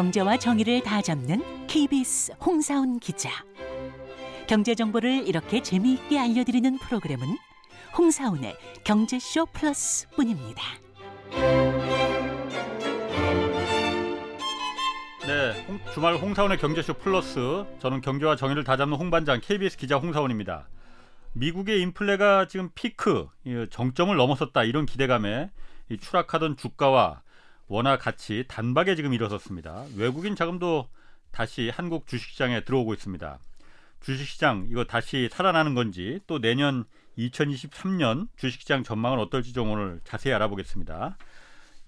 경제와 정의를 다 잡는 KBS 홍사훈 기자. 경제 정보를 이렇게 재미있게 알려드리는 프로그램은 홍사훈의 경제쇼 플러스뿐입니다. 네, 홍- 주말 홍사원의 경제쇼 플러스. 저는 경제와 정의를 다 잡는 홍반장 KBS 기자 홍사원입니다. 미국의 인플레가 지금 피크 이 정점을 넘어섰다 이런 기대감에 이 추락하던 주가와 원화 가치 단박에 지금 일어섰습니다. 외국인 자금도 다시 한국 주식시장에 들어오고 있습니다. 주식시장 이거 다시 살아나는 건지 또 내년 2023년 주식시장 전망은 어떨지 좀 오늘 자세히 알아보겠습니다.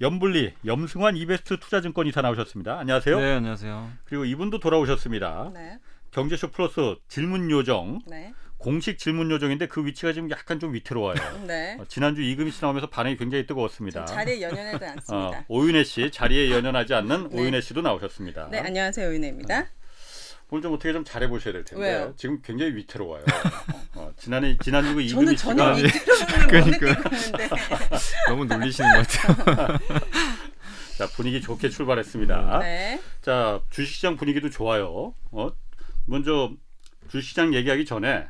염블리 염승환 이베스트 투자증권 이사 나오셨습니다. 안녕하세요. 네, 안녕하세요. 그리고 이분도 돌아오셨습니다. 네, 경제쇼 플러스 질문 요정 네, 공식 질문 요정인데 그 위치가 지금 약간 좀 위태로워요. 네. 어, 지난주 이금희 씨 나오면서 반응이 굉장히 뜨거웠습니다. 자리에 연연하지 어, 않습니다. 오윤혜 씨 자리에 연연하지 않는 네. 오윤혜 씨도 나오셨습니다. 네, 안녕하세요, 의네입니다. 오늘 좀 어떻게 좀 잘해 보셔야 될 텐데 왜요? 지금 굉장히 위태로워요. 어, 지난해 지난주 그 이금희 전혀 씨가 있는데. 너무 놀리시는 것 같아요. 자 분위기 좋게 출발했습니다. 네, 자 주식시장 분위기도 좋아요. 어? 먼저 주식시장 얘기하기 전에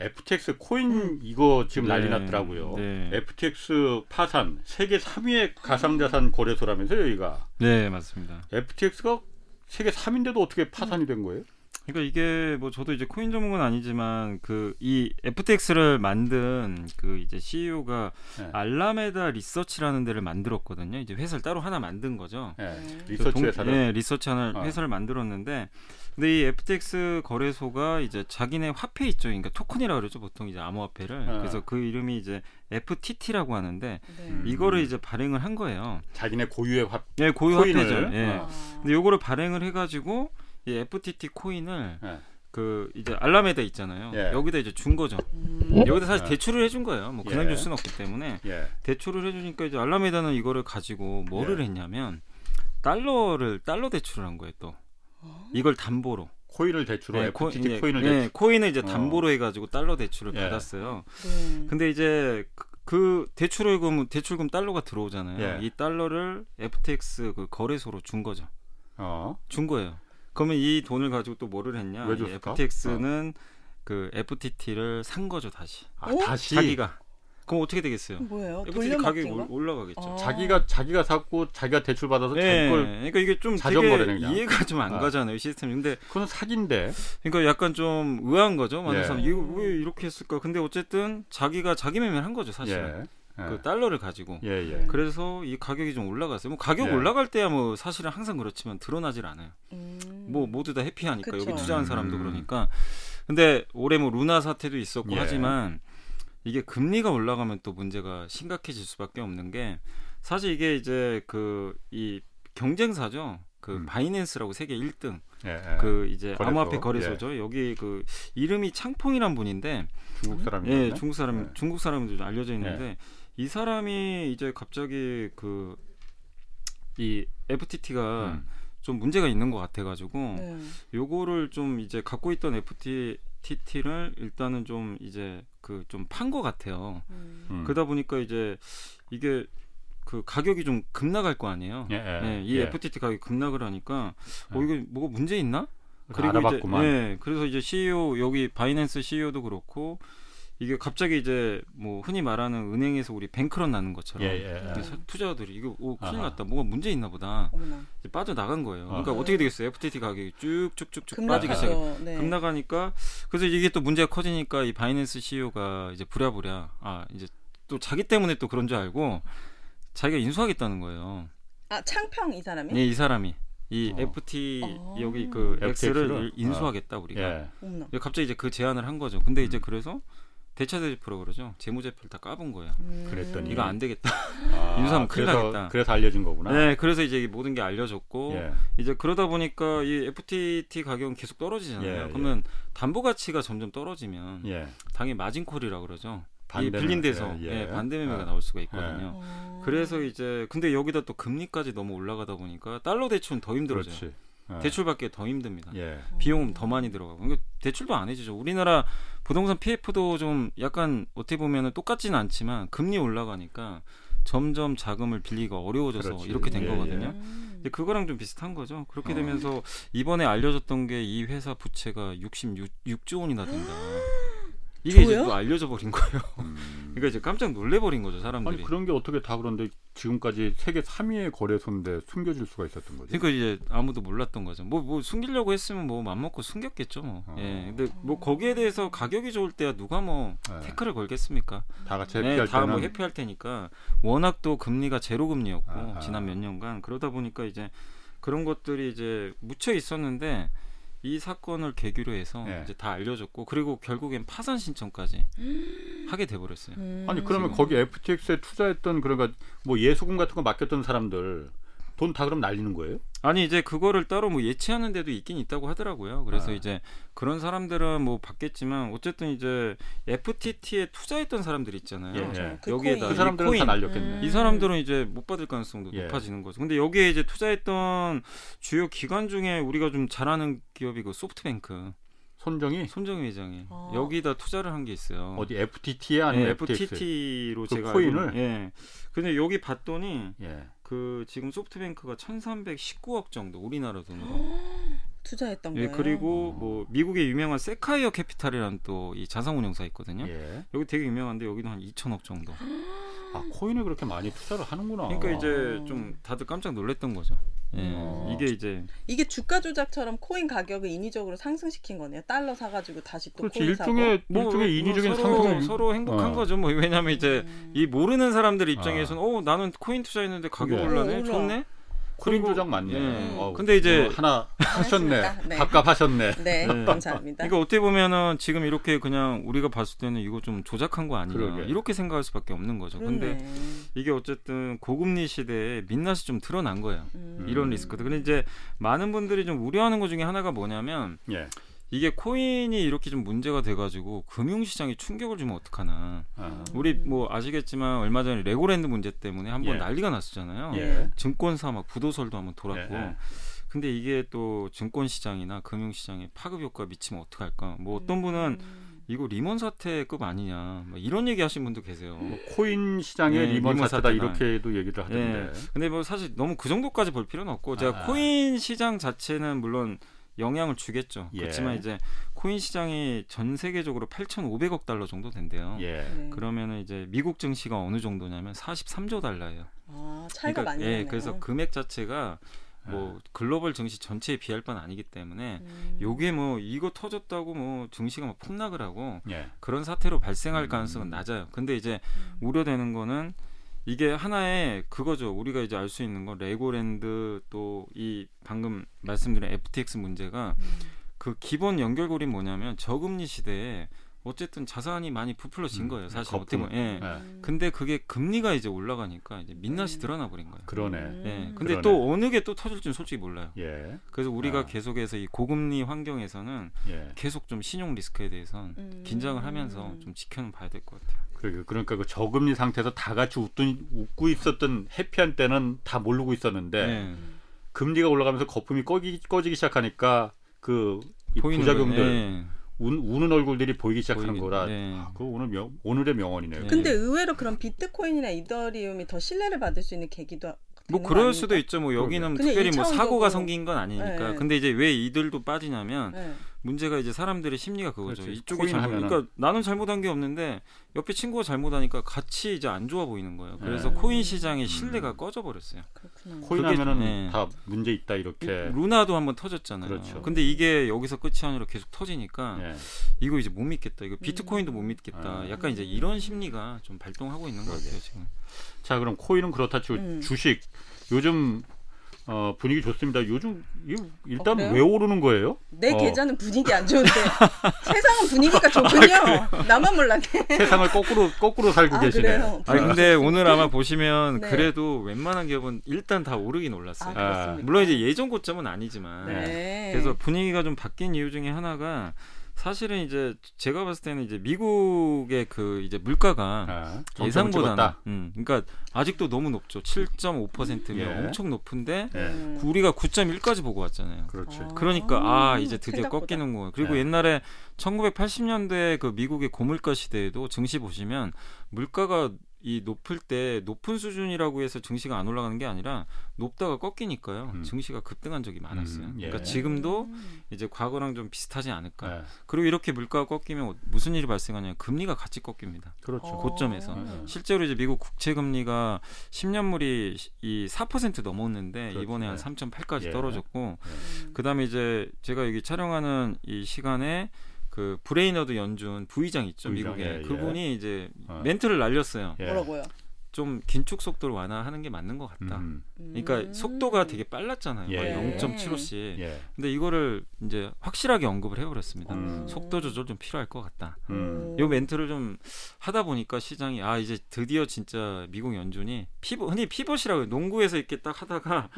FTX 코인 음. 이거 지금 난리 네, 났더라고요. 네. FTX 파산 세계 3위의 가상자산 거래소라면서요, 여기가. 네, 맞습니다. FTX가 세계 3위인데도 어떻게 파산이 된 거예요? 그러니까 이게 뭐 저도 이제 코인 전문은 아니지만 그 이 FTX를 만든 그 이제 CEO가 네. 알라메다 리서치라는 데를 만들었거든요. 이제 회사를 따로 하나 만든 거죠. 네. 음. 리서치 동- 회사를. 네, 리서치 하나 어. 회사를 만들었는데 근데 이 FTX 거래소가 이제 자기네 화폐 있죠. 그러니까 토큰이라 고 그러죠. 보통 이제 암호화폐를. 어. 그래서 그 이름이 이제 FTT라고 하는데 네. 음. 이거를 이제 발행을 한 거예요. 자기네 고유의 화. 예, 고유 코인을, 화폐죠. 예. 어. 근데 요거를 발행을 해 가지고 이 FTT 코인을 네. 그 이제 알라메다 있잖아요. 예. 여기다 이제 준 거죠. 음, 여기다 사실 예. 대출을 해준 거예요. 뭐 그냥 예. 줄 수는 없기 때문에 예. 대출을 해주니까 이제 알라메다는 이거를 가지고 뭐를 예. 했냐면 달러를 달러 대출을 한 거예요. 또 어? 이걸 담보로. 코인을 대출로 네, 코- FTT 예, 코인을 예, 대출. 코인을 이제 어. 담보로 해가지고 달러 대출을 예. 받았어요. 네. 근데 이제 그- 그 대출금 대출금 달러가 들어오잖아요. 예. 이 달러를 FTX 그 거래소로 준 거죠. 어. 준 거예요. 그러면 이 돈을 가지고 또 뭐를 했냐? 왜이 줬을까? FTX는 그 FTT를 산 거죠 다시. 아, 어? 다시 자기가. 그럼 어떻게 되겠어요? 뭐예요? FTT 가격이? 올- 올라가겠죠. 어. 자기가 자기가 샀고 자기가 대출 받아서 자기 네, 걸 그러니까 이게 좀 자전 되게. 이해가 좀안 아. 가잖아요 시스템이. 근데 그건 사기인데. 그러니까 약간 좀 의아한 거죠. 많은 예. 사람 이거 왜 이렇게 했을까? 근데 어쨌든 자기가 자기 매매를 한 거죠 사실. 예. 예. 그 달러를 가지고. 예, 예. 그래서 이 가격이 좀 올라갔어요. 뭐 가격 예. 올라갈 때야 뭐 사실은 항상 그렇지만 드러나질 않아요. 음. 뭐 모두 다 해피하니까 그쵸. 여기 투자한 사람도 음. 그러니까. 근데 올해 뭐 루나 사태도 있었고 예. 하지만 이게 금리가 올라가면 또 문제가 심각해질 수밖에 없는 게 사실 이게 이제 그 이 경쟁사죠. 그 음. 바이낸스라고 세계 1등 예, 예. 그 이제 거래소. 암호화폐 거래소죠. 여기 그 이름이 창퐁이란 분인데 중국 사람이. 예, 중국 사람 네. 중국 사람도 알려져 있는데 이 사람이 이제 갑자기 그 이 FTT가 음. 좀 문제가 있는 것 같아가지고 네. 요거를 좀 이제 갖고 있던 FTT를 일단은 좀 이제 그 좀 판 것 같아요. 음. 음. 그러다 보니까 이제 이게 그 가격이 좀 급락할 거 아니에요. 예, 예. 예, 이 예. FTT 가격이 급락을 하니까 어 예. 이거 뭐가 문제 있나? 그리고 알아봤구만. 이제 예, 그래서 이제 CEO 여기 바이낸스 CEO도 그렇고 이게 갑자기 이제 뭐 흔히 말하는 은행에서 우리 뱅크런 나는 것처럼 예, 예, 예. 투자자들이 이거 오, 큰일 아하. 났다. 뭐가 문제 있나 보다. 빠져 나간 거예요. 그러니까 아. 어떻게 되겠어요? FTT 가격이 쭉쭉쭉쭉 빠지기 시작. 네. 급나가니까 그래서 이게 또 문제가 커지니까 이 바이낸스 CEO가 이제 부랴부랴 아 이제 또 자기 때문에 또 그런 줄 알고 자기가 인수하겠다는 거예요. 아 창평 이 사람이? 네, 이 사람이 이 어. FT 어. 여기 그 FTX 를? X를 인수하겠다 우리가. 예. 갑자기 이제 그 제안을 한 거죠. 근데 이제 음. 그래서 대차대조표라 그러죠. 재무제표를 다 까본 거예요. 음. 그랬더니 이거 안 되겠다. 아, 인수하면 큰일 그래서, 나겠다. 그래서 알려진 거구나. 네, 그래서 이제 이 모든 게 알려졌고 예. 이제 그러다 보니까 이 FTT 가격은 계속 떨어지잖아요. 예, 예. 그러면 담보 가치가 점점 떨어지면 예. 당연히 마진콜이라 그러죠. 이 빌린 데서 예, 예, 예. 반대 매매가 예. 나올 수가 있거든요. 어. 그래서 이제 근데 여기다 또 금리까지 너무 올라가다 보니까 달러 대출은 더 힘들어져요. 그렇지. 예. 대출받기 더 힘듭니다. 예. 비용은 더 많이 들어가고 그러니까 대출도 안 해주죠. 우리나라 부동산 PF도 좀 약간 어떻게 보면은 똑같지는 않지만 금리 올라가니까 점점 자금을 빌리기가 어려워져서 그렇지. 이렇게 된 예, 거거든요. 음. 근데 그거랑 좀 비슷한 거죠. 그렇게 어. 되면서 이번에 알려졌던 게 이 회사 부채가 66조 원이나 된다. 이게 이제 줘요? 또 알려져 버린 거예요. 음. 그러니까 이제 깜짝 놀래버린 거죠 아니 사람들이. 그런 게 어떻게 다 그런데 지금까지 세계 3위의 거래소인데 숨겨질 수가 있었던 거지. 그러니까 이제 아무도 몰랐던 거죠. 뭐뭐 숨기려고 했으면 뭐 맘먹고 숨겼겠죠. 뭐. 어. 예. 근데 뭐 거기에 대해서 가격이 좋을 때야 누가 뭐 네. 태클을 걸겠습니까? 다 같이 네, 해피할 다 때는 뭐 회피할 테니까 워낙 또 금리가 제로 금리였고 아하. 지난 몇 년간 그러다 보니까 이제 그런 것들이 이제 묻혀 있었는데 이 사건을 계기로 해서 예. 이제 다 알려졌고 그리고 결국엔 파산 신청까지 하게 돼 버렸어요. 음. 아니 그러면 지금. 거기 FTX에 투자했던 그러니까 뭐 예수금 같은 거 맡겼던 사람들 돈 다 그럼 날리는 거예요? 아니 이제 그거를 따로 뭐 예치하는 데도 있긴 있다고 하더라고요. 그래서 아. 이제 그런 사람들은 뭐 받겠지만 어쨌든 이제 FTT에 투자했던 사람들 있잖아요. 예. 예. 그 여기에다 그이 사람들은 다 코인. 날렸겠네. 음. 이 사람들은 이제 못 받을 가능성도 예. 높아지는 거죠. 근데 여기에 이제 투자했던 주요 기관 중에 우리가 좀 잘하는 기업이 그 소프트뱅크 손정이 손정희 회장이 아. 여기다 투자를 한 게 있어요. 어디 FTT에 아니면 네, FTX? FTT로 그 제가 코인을? 예. 근데 여기 봤더니 예. 그 지금 소프트뱅크가 1,319억 정도 우리나라 돈으로. 투자했던 예, 거예요. 그리고 뭐 미국의 유명한 세쿼이아 캐피탈이라는 또 이 자산운용사 있거든요. 예. 여기 되게 유명한데 여기도 한 2천억 정도. 아 코인에 그렇게 많이 투자를 하는구나. 그러니까 이제 어. 좀 다들 깜짝 놀랐던 거죠. 예. 어. 이게 이제 이게 주가 조작처럼 코인 가격을 인위적으로 상승시킨 거네요. 달러 사가지고 다시 또 그렇지 코인 사고. 일종의 뭐, 일종의 인위적인 서로, 상승 서로 행복한 어. 거죠. 뭐 왜냐하면 이제 음. 이 모르는 사람들 입장에서는 어 나는 코인 투자했는데 가격 그게. 올라네, 어. 좋네. 그리고- 조작 맞네. 예. 어우, 근데 이제- 뭐 하나 하셨네. 하셨습니다. 네. 하셨네. 네, 네. 감사합니다. 그러니까 어떻게 보면은 지금 이렇게 그냥 우리가 봤을 때는 이거 좀 조작한 거 아니냐 그러게. 이렇게 생각할 수밖에 없는 거죠. 근데 그러네. 이게 어쨌든 고금리 시대에 민낯이 좀 드러난 거예요. 음. 이런 리스크들. 근데 이제 많은 분들이 좀 우려하는 것 중에 하나가 뭐냐면 예. 이게 코인이 이렇게 좀 문제가 돼가지고 금융시장에 충격을 주면 어떡하나. 아. 우리 뭐 아시겠지만 얼마 전에 레고랜드 문제 때문에 한번 예. 난리가 났었잖아요. 예. 증권사 막 부도설도 한번 돌았고. 예, 예. 근데 이게 또 증권시장이나 금융시장에 파급 효과 미치면 어떡할까? 뭐 음. 어떤 분은 이거 리먼 사태급 아니냐 뭐 이런 얘기 하신 분도 계세요. 뭐 코인 시장의 예, 리먼 리먼 사태다. 이렇게도 얘기를 하던데. 근데 뭐 사실 너무 그 정도까지 볼 필요는 없고 제가 아. 코인 시장 자체는 물론 영향을 주겠죠. 예. 그렇지만 이제 코인 시장이 전 세계적으로 8,500억 달러 정도 된대요. 예. 네. 그러면은 이제 미국 증시가 어느 정도냐면 43조 달러예요. 아, 차이가 그러니까, 많이 예, 나네요. 그래서 금액 자체가 아. 뭐 글로벌 증시 전체에 비할 바는 아니기 때문에 음. 요게 뭐 이거 터졌다고 뭐 증시가 막 폭락을 하고 예. 그런 사태로 발생할 음. 가능성은 낮아요. 근데 이제 음. 우려되는 거는 이게 하나의 그거죠. 우리가 이제 알 수 있는 건 레고랜드 또 이 방금 말씀드린 FTX 문제가 음. 그 기본 연결고리 뭐냐면 저금리 시대에 어쨌든 자산이 많이 부풀려진 음, 거예요. 사실 거품. 어떻게 보면. 예. 예. 음. 근데 그게 금리가 이제 올라가니까 이제 민낯이 음. 드러나 버린 거예요. 그러네. 음. 예. 근데 그러네. 또 어느 게 또 터질지는 솔직히 몰라요. 예. 그래서 우리가 아. 계속해서 이 고금리 환경에서는 예. 계속 좀 신용 리스크에 대해서는 음. 긴장을 하면서 좀 지켜는 봐야 될 것 같아요. 그러니까, 그러니까 그 저금리 상태에서 다 같이 웃던, 웃고 있었던 해피한 때는 다 모르고 있었는데 네. 금리가 올라가면서 거품이 꺼기, 꺼지기 시작하니까 그이 보이는 부작용들. 예. 운, 우는 얼굴들이 보이기 시작하는 보이긴- 거라 네. 아, 그 오늘 명, 오늘의 명언이네요. 네. 근데 의외로 그럼 비트코인이나 이더리움이 더 신뢰를 받을 수 있는 계기도 뭐 그럴 아닙니까? 수도 있죠. 뭐 여기는 특별히 뭐 사고가 생긴 건 아니니까. 네. 근데 이제 왜 이들도 빠지냐면 네. 문제가 이제 사람들의 심리가 그거죠. 그렇지. 이쪽이 잘못, 하면은- 그러니까 나는 잘못한 게 없는데 옆에 친구가 잘못하니까 같이 이제 안 좋아 보이는 거예요. 그래서 네. 코인 시장의 신뢰가 음. 꺼져 버렸어요. 코인 하면은 네. 다 문제 있다 이렇게. 루나도 한번 터졌잖아요. 그렇죠. 근데 이게 여기서 끝이 아니라 계속 터지니까 예. 이거 이제 못 믿겠다. 이거 비트코인도 못 믿겠다. 아. 약간 이제 이런 심리가 좀 발동하고 있는 것 같아요 지금. 자 그럼 코인은 그렇다 치고 음. 주식 요즘 어, 분위기 좋습니다. 요즘 이- 일단 어? 왜 오르는 거예요? 내 어. 계좌는 분위기 안 좋은데 세상은 분위기가 좋군요. 나만 몰랐네. 세상을 거꾸로 거꾸로 살고 아, 계시네. 아니 근데 오늘 아마 보시면 네. 그래도 웬만한 기업은 일단 다 오르긴 올랐어요. 아? 물론 이제 예전 고점은 아니지만 네. 그래서 분위기가 좀 바뀐 이유 중에 하나가 사실은 이제 제가 봤을 때는 이제 미국의 그 이제 물가가 아, 예상보다는. 음, 그러니까 아직도 너무 높죠. 7.5%면 예. 엄청 높은데 예. 음. 우리가 9.1까지 보고 왔잖아요. 그렇지. 아. 그러니까 아 이제 드디어 생각보다. 꺾이는 거예요. 그리고 네. 옛날에 1980년대 그 미국의 고물가 시대에도 증시 보시면 물가가 이 높을 때 높은 수준이라고 해서 증시가 안 올라가는 게 아니라 높다가 꺾이니까요. 음. 증시가 급등한 적이 많았어요. 음, 예. 그러니까 지금도 음. 이제 과거랑 좀 비슷하지 않을까. 네. 그리고 이렇게 물가가 꺾이면 무슨 일이 발생하냐면 금리가 같이 꺾입니다. 그렇죠. 어. 고점에서. 네. 실제로 이제 미국 국채 금리가 10년물이 이 4% 넘었는데 그렇죠. 이번에 한 네. 3.8까지 예. 떨어졌고 음. 그다음에 이제 제가 여기 촬영하는 이 시간에 그 브레이너드 연준 부의장 있죠 부의장, 미국에 예, 예. 그분이 이제 어. 멘트를 날렸어요. 예. 뭐라고요? 좀 긴축 속도를 완화하는 게 맞는 것 같다. 음, 그러니까 음. 속도가 되게 빨랐잖아요. 예. 막 0.75씩. 예. 근데 이거를 이제 확실하게 언급을 해버렸습니다. 음. 속도 조절 좀 필요할 것 같다. 음. 요 멘트를 좀 하다 보니까 시장이 아 이제 드디어 진짜 미국 연준이 피벗 흔히 피벗이라고 해요. 농구에서 이렇게 딱 하다가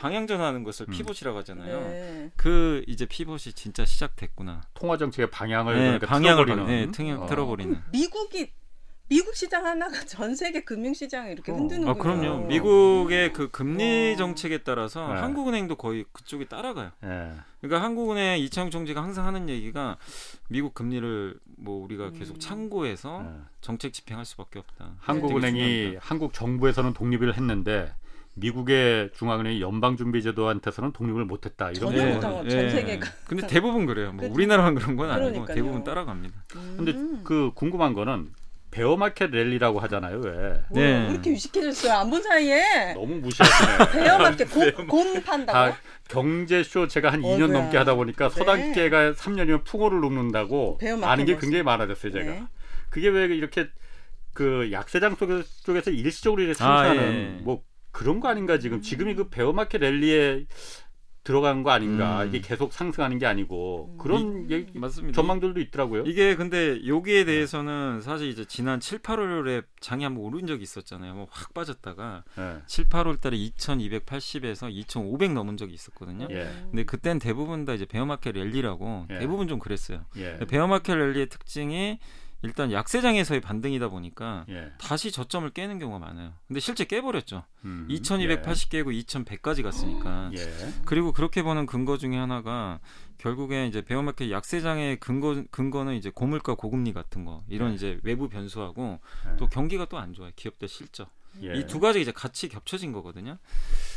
방향 전환하는 것을 음. 피벗이라고 하잖아요. 네. 그 이제 피벗이 진짜 시작됐구나. 통화 정책의 방향을 네, 그러니까 방향을 틀어버리는. 네, 튼, 어. 틀어버리는. 미국이 미국 시장 하나가 전 세계 금융 시장을 이렇게 어. 흔드는군요. 아 그럼요. 미국의 그 금리 와. 정책에 따라서 네. 한국은행도 거의 그쪽에 따라가요. 예. 그러니까 한국은행 이창용 총재가 항상 하는 얘기가 미국 금리를 뭐 우리가 계속 음. 참고해서 예. 정책 집행할 수밖에 없다. 한국은행이 중요합니다. 한국 정부에서는 독립을 했는데 미국의 중앙은행 연방준비제도한테서는 독립을 못했다 이런 전혀 거. 못한 거- 전 세계가. 근데 대부분 그래요. 뭐 그쵸. 우리나라만 그런 건 아니고 그러니까요. 대부분 따라갑니다. 근데 음. 그 궁금한 거는 bear market rally라고 하잖아요. 왜? 뭐, 네. 왜 이렇게 유식해졌어요? 안 본 사이에 너무 무시하시네. bear market 곰, 곰 판다고? 다 경제쇼 제가 한 2년 어이구야. 넘게 하다 보니까 네. 서당개가 3년이면 풍월을 읊는다고 아는 게 굉장히 많아졌어요. 제가. 네. 그게 왜 이렇게 그 약세장 쪽에서 일시적으로 이렇게 아, 상승하는 예. 뭐 그런 거 아닌가 지금 지금이 그 베어마켓 랠리에 들어간 거 아닌가 음. 이게 계속 상승하는 게 아니고 그런 음. 얘기, 맞습니다. 전망들도 있더라고요. 이게 근데 여기에 대해서는 사실 이제 지난 7, 8월에 장이 한번 오른 적이 있었잖아요. 뭐 확 빠졌다가 예. 7, 8월 달에 2280에서 2500 넘은 적이 있었거든요. 예. 근데 그땐 대부분 다 이제 bear market rally라고 예. 대부분 좀 그랬어요. 예. 베어마켓 랠리의 특징이 일단 약세장에서의 반등이다 보니까 예. 다시 저점을 깨는 경우가 많아요. 근데 실제 깨버렸죠. 음. 2280 깨고 2100까지 갔으니까. 예. 예. 그리고 그렇게 보는 근거 중에 하나가 결국에 이제 bear market 약세장의 근거 근거는 이제 고물가 고금리 같은 거 이런 네. 이제 외부 변수하고 네. 또 경기가 또 안 좋아요. 기업들 실적. 예. 이두 가지 이제 같이 겹쳐진 거거든요.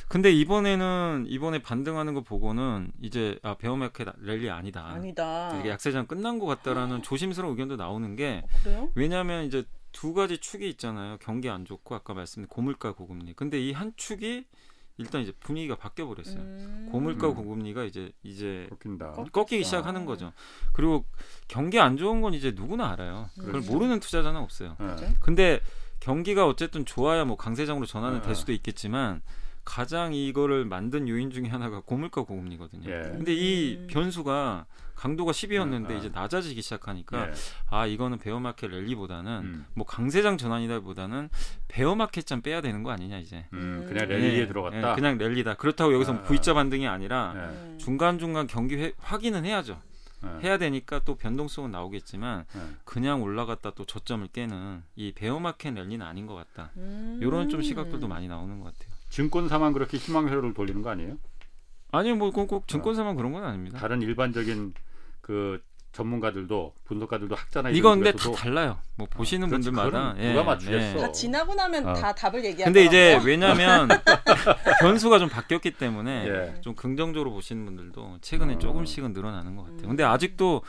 근데 이번에는 이번에 반등하는 거 보고는 이제 아 베어마켓 랠리 아니다. 아니다. 이게 약세장 끝난 것 같다라는 조심스러운 의견도 나오는 게 그래요? 왜냐하면 이제 두 가지 축이 있잖아요. 경기 안 좋고 아까 말씀드린 고물가 고금리. 근데 이 한 축이 일단 이제 분위기가 바뀌어 버렸어요. 음. 고물가 음. 고금리가 이제 이제 꺾인다. 꺾- 꺾이기 아. 시작하는 거죠. 그리고 경기 안 좋은 건 이제 누구나 알아요. 그걸 그렇죠. 모르는 투자자는 없어요. 예. 그죠? 근데 경기가 어쨌든 좋아야 뭐 강세장으로 전환은 네. 될 수도 있겠지만 가장 이거를 만든 요인 중에 하나가 고물가 고금리거든요. 예. 근데 이 음. 변수가 강도가 10이었는데 네, 네. 이제 낮아지기 시작하니까 예. 아 이거는 베어마켓 랠리보다는 음. 뭐 강세장 전환이다보다는 베어마켓 점 빼야 되는 거 아니냐 이제. 음, 그냥 랠리에 예, 들어갔다. 예, 그냥 랠리다. 그렇다고 여기서 뭐 아, V자 반등이 아니라 예. 음. 중간 중간 경기 회- 확인은 해야죠. 예. 해야 되니까 또 변동성은 나오겠지만 예. 그냥 올라갔다 또 저점을 깨는 이 베어마켓 랠리는 아닌 것 같다. 음. 이런 좀 시각들도 많이 나오는 것 같아요. 증권사만 그렇게 희망 회로를 돌리는 거 아니에요? 아니요, 뭐꼭 꼭 증권사만 그런 건 아닙니다. 다른 일반적인 그 전문가들도 분석가들도 학자나 이런 이건 근데 다 달라요. 뭐 보시는 그렇지, 분들마다 그거는 누가 맞추겠어. 다 지나고 나면 어. 다 답을 얘기하더라고요. 근데 이제 왜냐하면 변수가 좀 바뀌었기 때문에 예. 좀 긍정적으로 보시는 분들도 최근에 어. 조금씩은 늘어나는 것 같아요. 음. 근데 아직도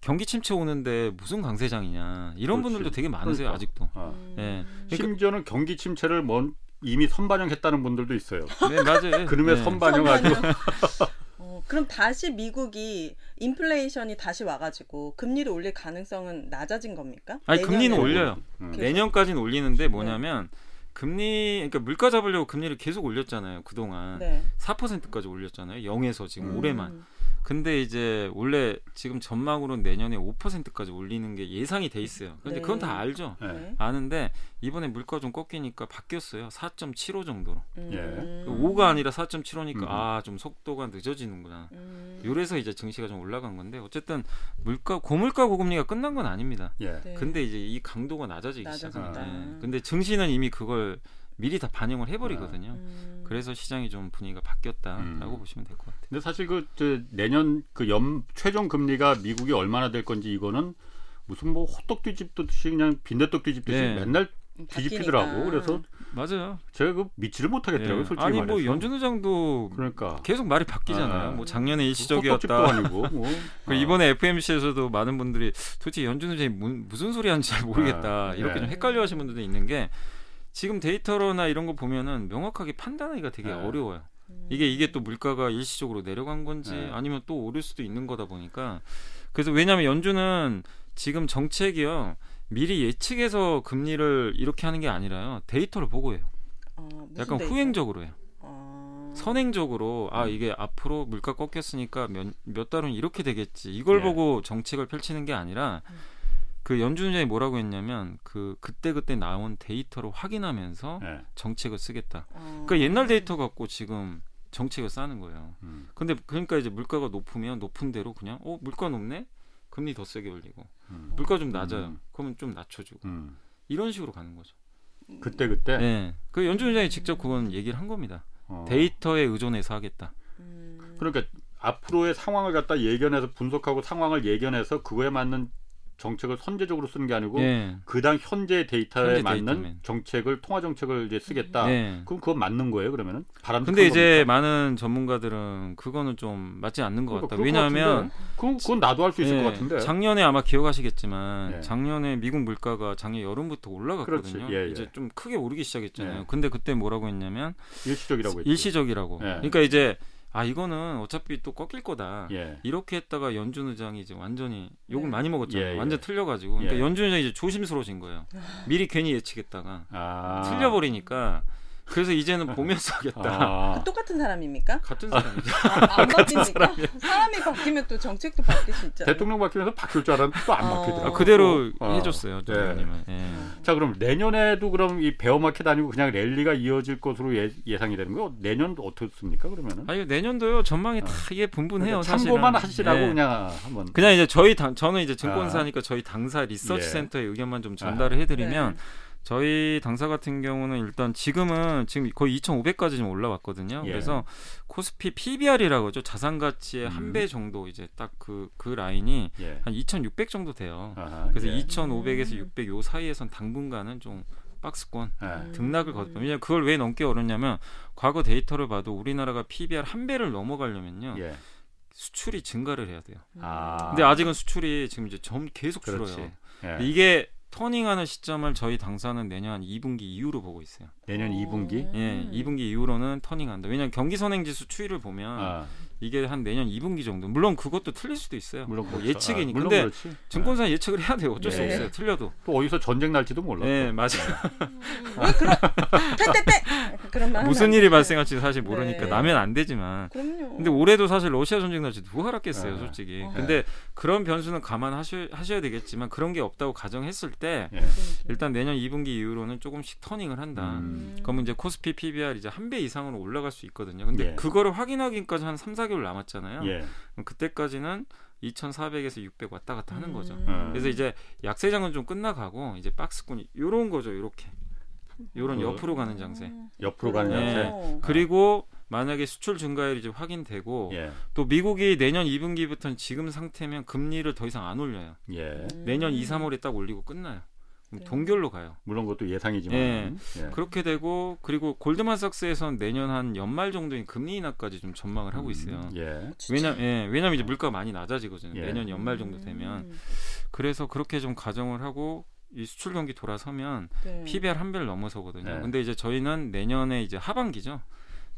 경기 침체 오는데 무슨 강세장이냐 이런 그렇지. 분들도 되게 많으세요 그러니까. 아직도. 어. 음. 예. 그러니까- 심지어는 경기 침체를 먼 이미 선반영했다는 분들도 있어요. 네 맞아요. 그놈의 네. 선반영하고 선반영. 어, 그럼 다시 미국이 인플레이션이 다시 와가지고 금리를 올릴 가능성은 낮아진 겁니까? 아니 금리는? 올려요. 음. 계속? 내년까지는 올리는데 뭐냐면 금리 그러니까 물가 잡으려고 금리를 계속 올렸잖아요 그동안 네. 4%까지 올렸잖아요 0에서 지금 올해만 음. 근데 이제 원래 지금 전망으로는 내년에 5%까지 올리는 게 예상이 돼 있어요 근데 네. 그건 다 알죠 예. 네. 아는데 이번에 물가 좀 꺾이니까 바뀌었어요 4.75 정도로 음. 5가 아니라 4.75니까 음. 아좀 속도가 늦어지는구나 음. 요래서 이제 증시가 좀 올라간 건데 어쨌든 물가 고물가 고금리가 끝난 건 아닙니다 예. 네. 근데 이제 이 강도가 낮아지기 낮아진다. 시작합니다. 예. 근데 증시는 이미 그걸 미리 다 반영을 해버리거든요. 음. 그래서 시장이 좀 분위기가 바뀌었다라고 음. 보시면 될 것 같아요. 근데 사실 그 저, 내년 그 연 최종 금리가 미국이 얼마나 될 건지 이거는 무슨 뭐 호떡 뒤집듯이 그냥 빈대떡 뒤집듯이 네. 맨날 음, 뒤집히더라고. 바뀌니까. 그래서 맞아요. 제가 그 믿지를 못하겠더라고요. 예. 솔직히 아니 말해서. 뭐 연준 의장도 그러니까 계속 말이 바뀌잖아요. 아. 뭐 작년에 일시적이었다. 아니고 뭐. 그 어. 이번에 FMC에서도 많은 분들이 도대체 연준 의장이 무- 무슨 소리 하는지 잘 모르겠다. 아, 이렇게 네. 좀 헷갈려 하시는 분들도 있는 게 지금 데이터로나 이런 거 보면은 명확하게 판단하기가 되게 네. 어려워요. 음. 이게 이게 또 물가가 일시적으로 내려간 건지 네. 아니면 또 오를 수도 있는 거다 보니까 그래서 왜냐하면 연준은 지금 정책이요 미리 예측해서 금리를 이렇게 하는 게 아니라요 데이터를 보고 해요. 어, 약간 데이터? 후행적으로 해요. 어. 선행적으로 아 이게 앞으로 물가 꺾였으니까 몇, 몇 달은 이렇게 되겠지 이걸 예. 보고 정책을 펼치는 게 아니라 음. 그 연준장이 뭐라고 했냐면 그 그때 그때 나온 데이터를 확인하면서 예. 정책을 쓰겠다. 어. 그러니까 옛날 데이터 갖고 지금 정책을 싸는 거예요. 음. 근데 그러니까 이제 물가가 높으면 높은 대로 그냥 어 물가 높네 금리 더 세게 올리고 음. 물가 좀 낮아요. 음. 그러면 좀 낮춰주고 음. 이런 식으로 가는 거죠. 그때 그때 네. 그 연준장이 직접 그건 얘기를 한 겁니다. 어. 데이터에 의존해서 하겠다. 음. 그러니까 앞으로의 상황을 갖다 예견해서 분석하고 상황을 예견해서 그거에 맞는 정책을 선제적으로 쓰는 게 아니고 예. 그당 현재 데이터에 현재 맞는 데이터면. 정책을 통화 정책을 이제 쓰겠다. 네. 그럼 그건 맞는 거예요, 그러면은? 바람 근데 이제 많은 전문가들은 그거는 좀 맞지 않는 것 같다. 왜냐하면 그건, 그건 나도 할 수 있을 예, 것 같은데. 작년에 아마 기억하시겠지만 예. 작년에 미국 물가가 작년 여름부터 올라갔거든요. 예, 예. 이제 좀 크게 오르기 시작했잖아요. 예. 근데 그때 뭐라고 했냐면 일시적이라고 했죠. 일시적이라고. 예. 그러니까 이제 아 이거는 어차피 또 꺾일 거다. 예. 이렇게 했다가 연준 의장이 이제 완전히 욕을 네. 많이 먹었잖아요. 예, 예. 완전 틀려가지고. 그러니까 예. 연준 의장이 이제 조심스러워진 거예요. 미리 괜히 예측했다가 아. 틀려버리니까 그래서 이제는 보면서 하겠다. 아. 똑같은 사람입니까? 같은 사람이죠. 아, 안 바뀌니까 사람이 바뀌면 또 정책도 바뀔 수 있잖아요. 대통령 바뀌면서 바뀔 줄 알았는데 또 안 어. 바뀌더라고. 아, 그대로 어. 해줬어요. 네. 예. 자, 그럼 내년에도 그럼 이 베어마켓 아니고 그냥 랠리가 이어질 것으로 예, 예상이 되는 거? 내년도 어떻습니까? 그러면은? 아 이거 내년도요 전망이 다 이게 분분해요. 그러니까 참고만. 하시라고 예. 그냥 한번. 그냥 이제 저희 당 저는 이제 증권사니까 저희 당사 리서치 예. 센터의 의견만 좀 전달을 해드리면 네. 저희 당사 같은 경우는 일단 지금은 지금 거의 2,500까지 좀 올라왔거든요. 예. 그래서 코스피 PBR이라고 하죠. 자산 가치의 음. 한배 정도 이제 딱 그그 라인이 예. 한2,600 정도 돼요. 아하, 그래서 예. 2,500에서 음. 600 요 사이에선 당분간은 좀 박스권 예. 등락을 거듭. 왜냐면 그걸 왜 넘게 어렵냐면 과거 데이터를 봐도 우리나라가 PBR 한 배를 넘어가려면요 예. 수출이 증가를 해야 돼요. 아. 근데 아직은 수출이 지금 이제 점 계속 그렇지. 줄어요. 예. 이게 터닝하는 시점을 저희 당사는 내년 한 2분기 이후로 보고 있어요. 내년 2분기. 예, 2분기 이후로는 터닝한다. 왜냐하면 경기 선행 지수 추이를 보면 아, 이게 한 내년 2분기 정도. 물론 그것도 틀릴 수도 있어요. 물론 뭐 그렇죠. 예측이니까. 아, 물론 근데 그렇지. 증권사 예측을 해야 돼요. 어쩔 수 예. 없어요. 틀려도. 또 어디서 전쟁 날지도 몰라. 예, 맞아요. 왜 그런 때때때 그런 말 무슨 일이. 발생할지 사실 모르니까 네. 나면 안 되지만. 그럼요. 근데 올해도 사실 러시아 전쟁 날지 누가 알았겠어요, 네. 솔직히. 어. 근데 그런 변수는 감안하셔 하셔야 되겠지만 그런 게 없다고 가정했을 때 예. 일단 내년 2분기 이후로는 조금씩 터닝을 한다. 음. 그러면 이제 코스피 PBR 이제 한 배 이상으로 올라갈 수 있거든요. 근데 예. 그거를 확인하기까지 한 3, 4 개월 남았잖아요. 예. 그럼 그때까지는 2,400에서 600 왔다 갔다 하는 거죠. 음. 그래서 이제 약세장은 좀 끝나가고 이제 박스권이 요런 거죠. 요렇게. 요런 그- 옆으로 가는 장세. 옆으로 가는 예. 양세. 그리고 만약에 수출 증가율이 이제 확인되고 예. 또 미국이 내년 2분기부터는 지금 상태면 금리를 더 이상 안 올려요. 예. 내년 2, 3월에 딱 올리고 끝나요. 그럼 동결로 가요. 물론 그것도 예상이지만. 예. 예. 그렇게 되고 그리고 골드만삭스에서는 내년 한 연말 정도인 금리 인하까지 좀 전망을 하고 있어요. 음, 예. 왜냐, 예, 왜냐면 이제 물가가 많이 낮아지거든요. 예. 내년 연말 정도 되면 그래서 그렇게 좀 가정을 하고 이 수출 경기 돌아서면 네. PBR 한 배를 넘어서거든요. 네. 근데 이제 저희는 내년에 이제 하반기죠.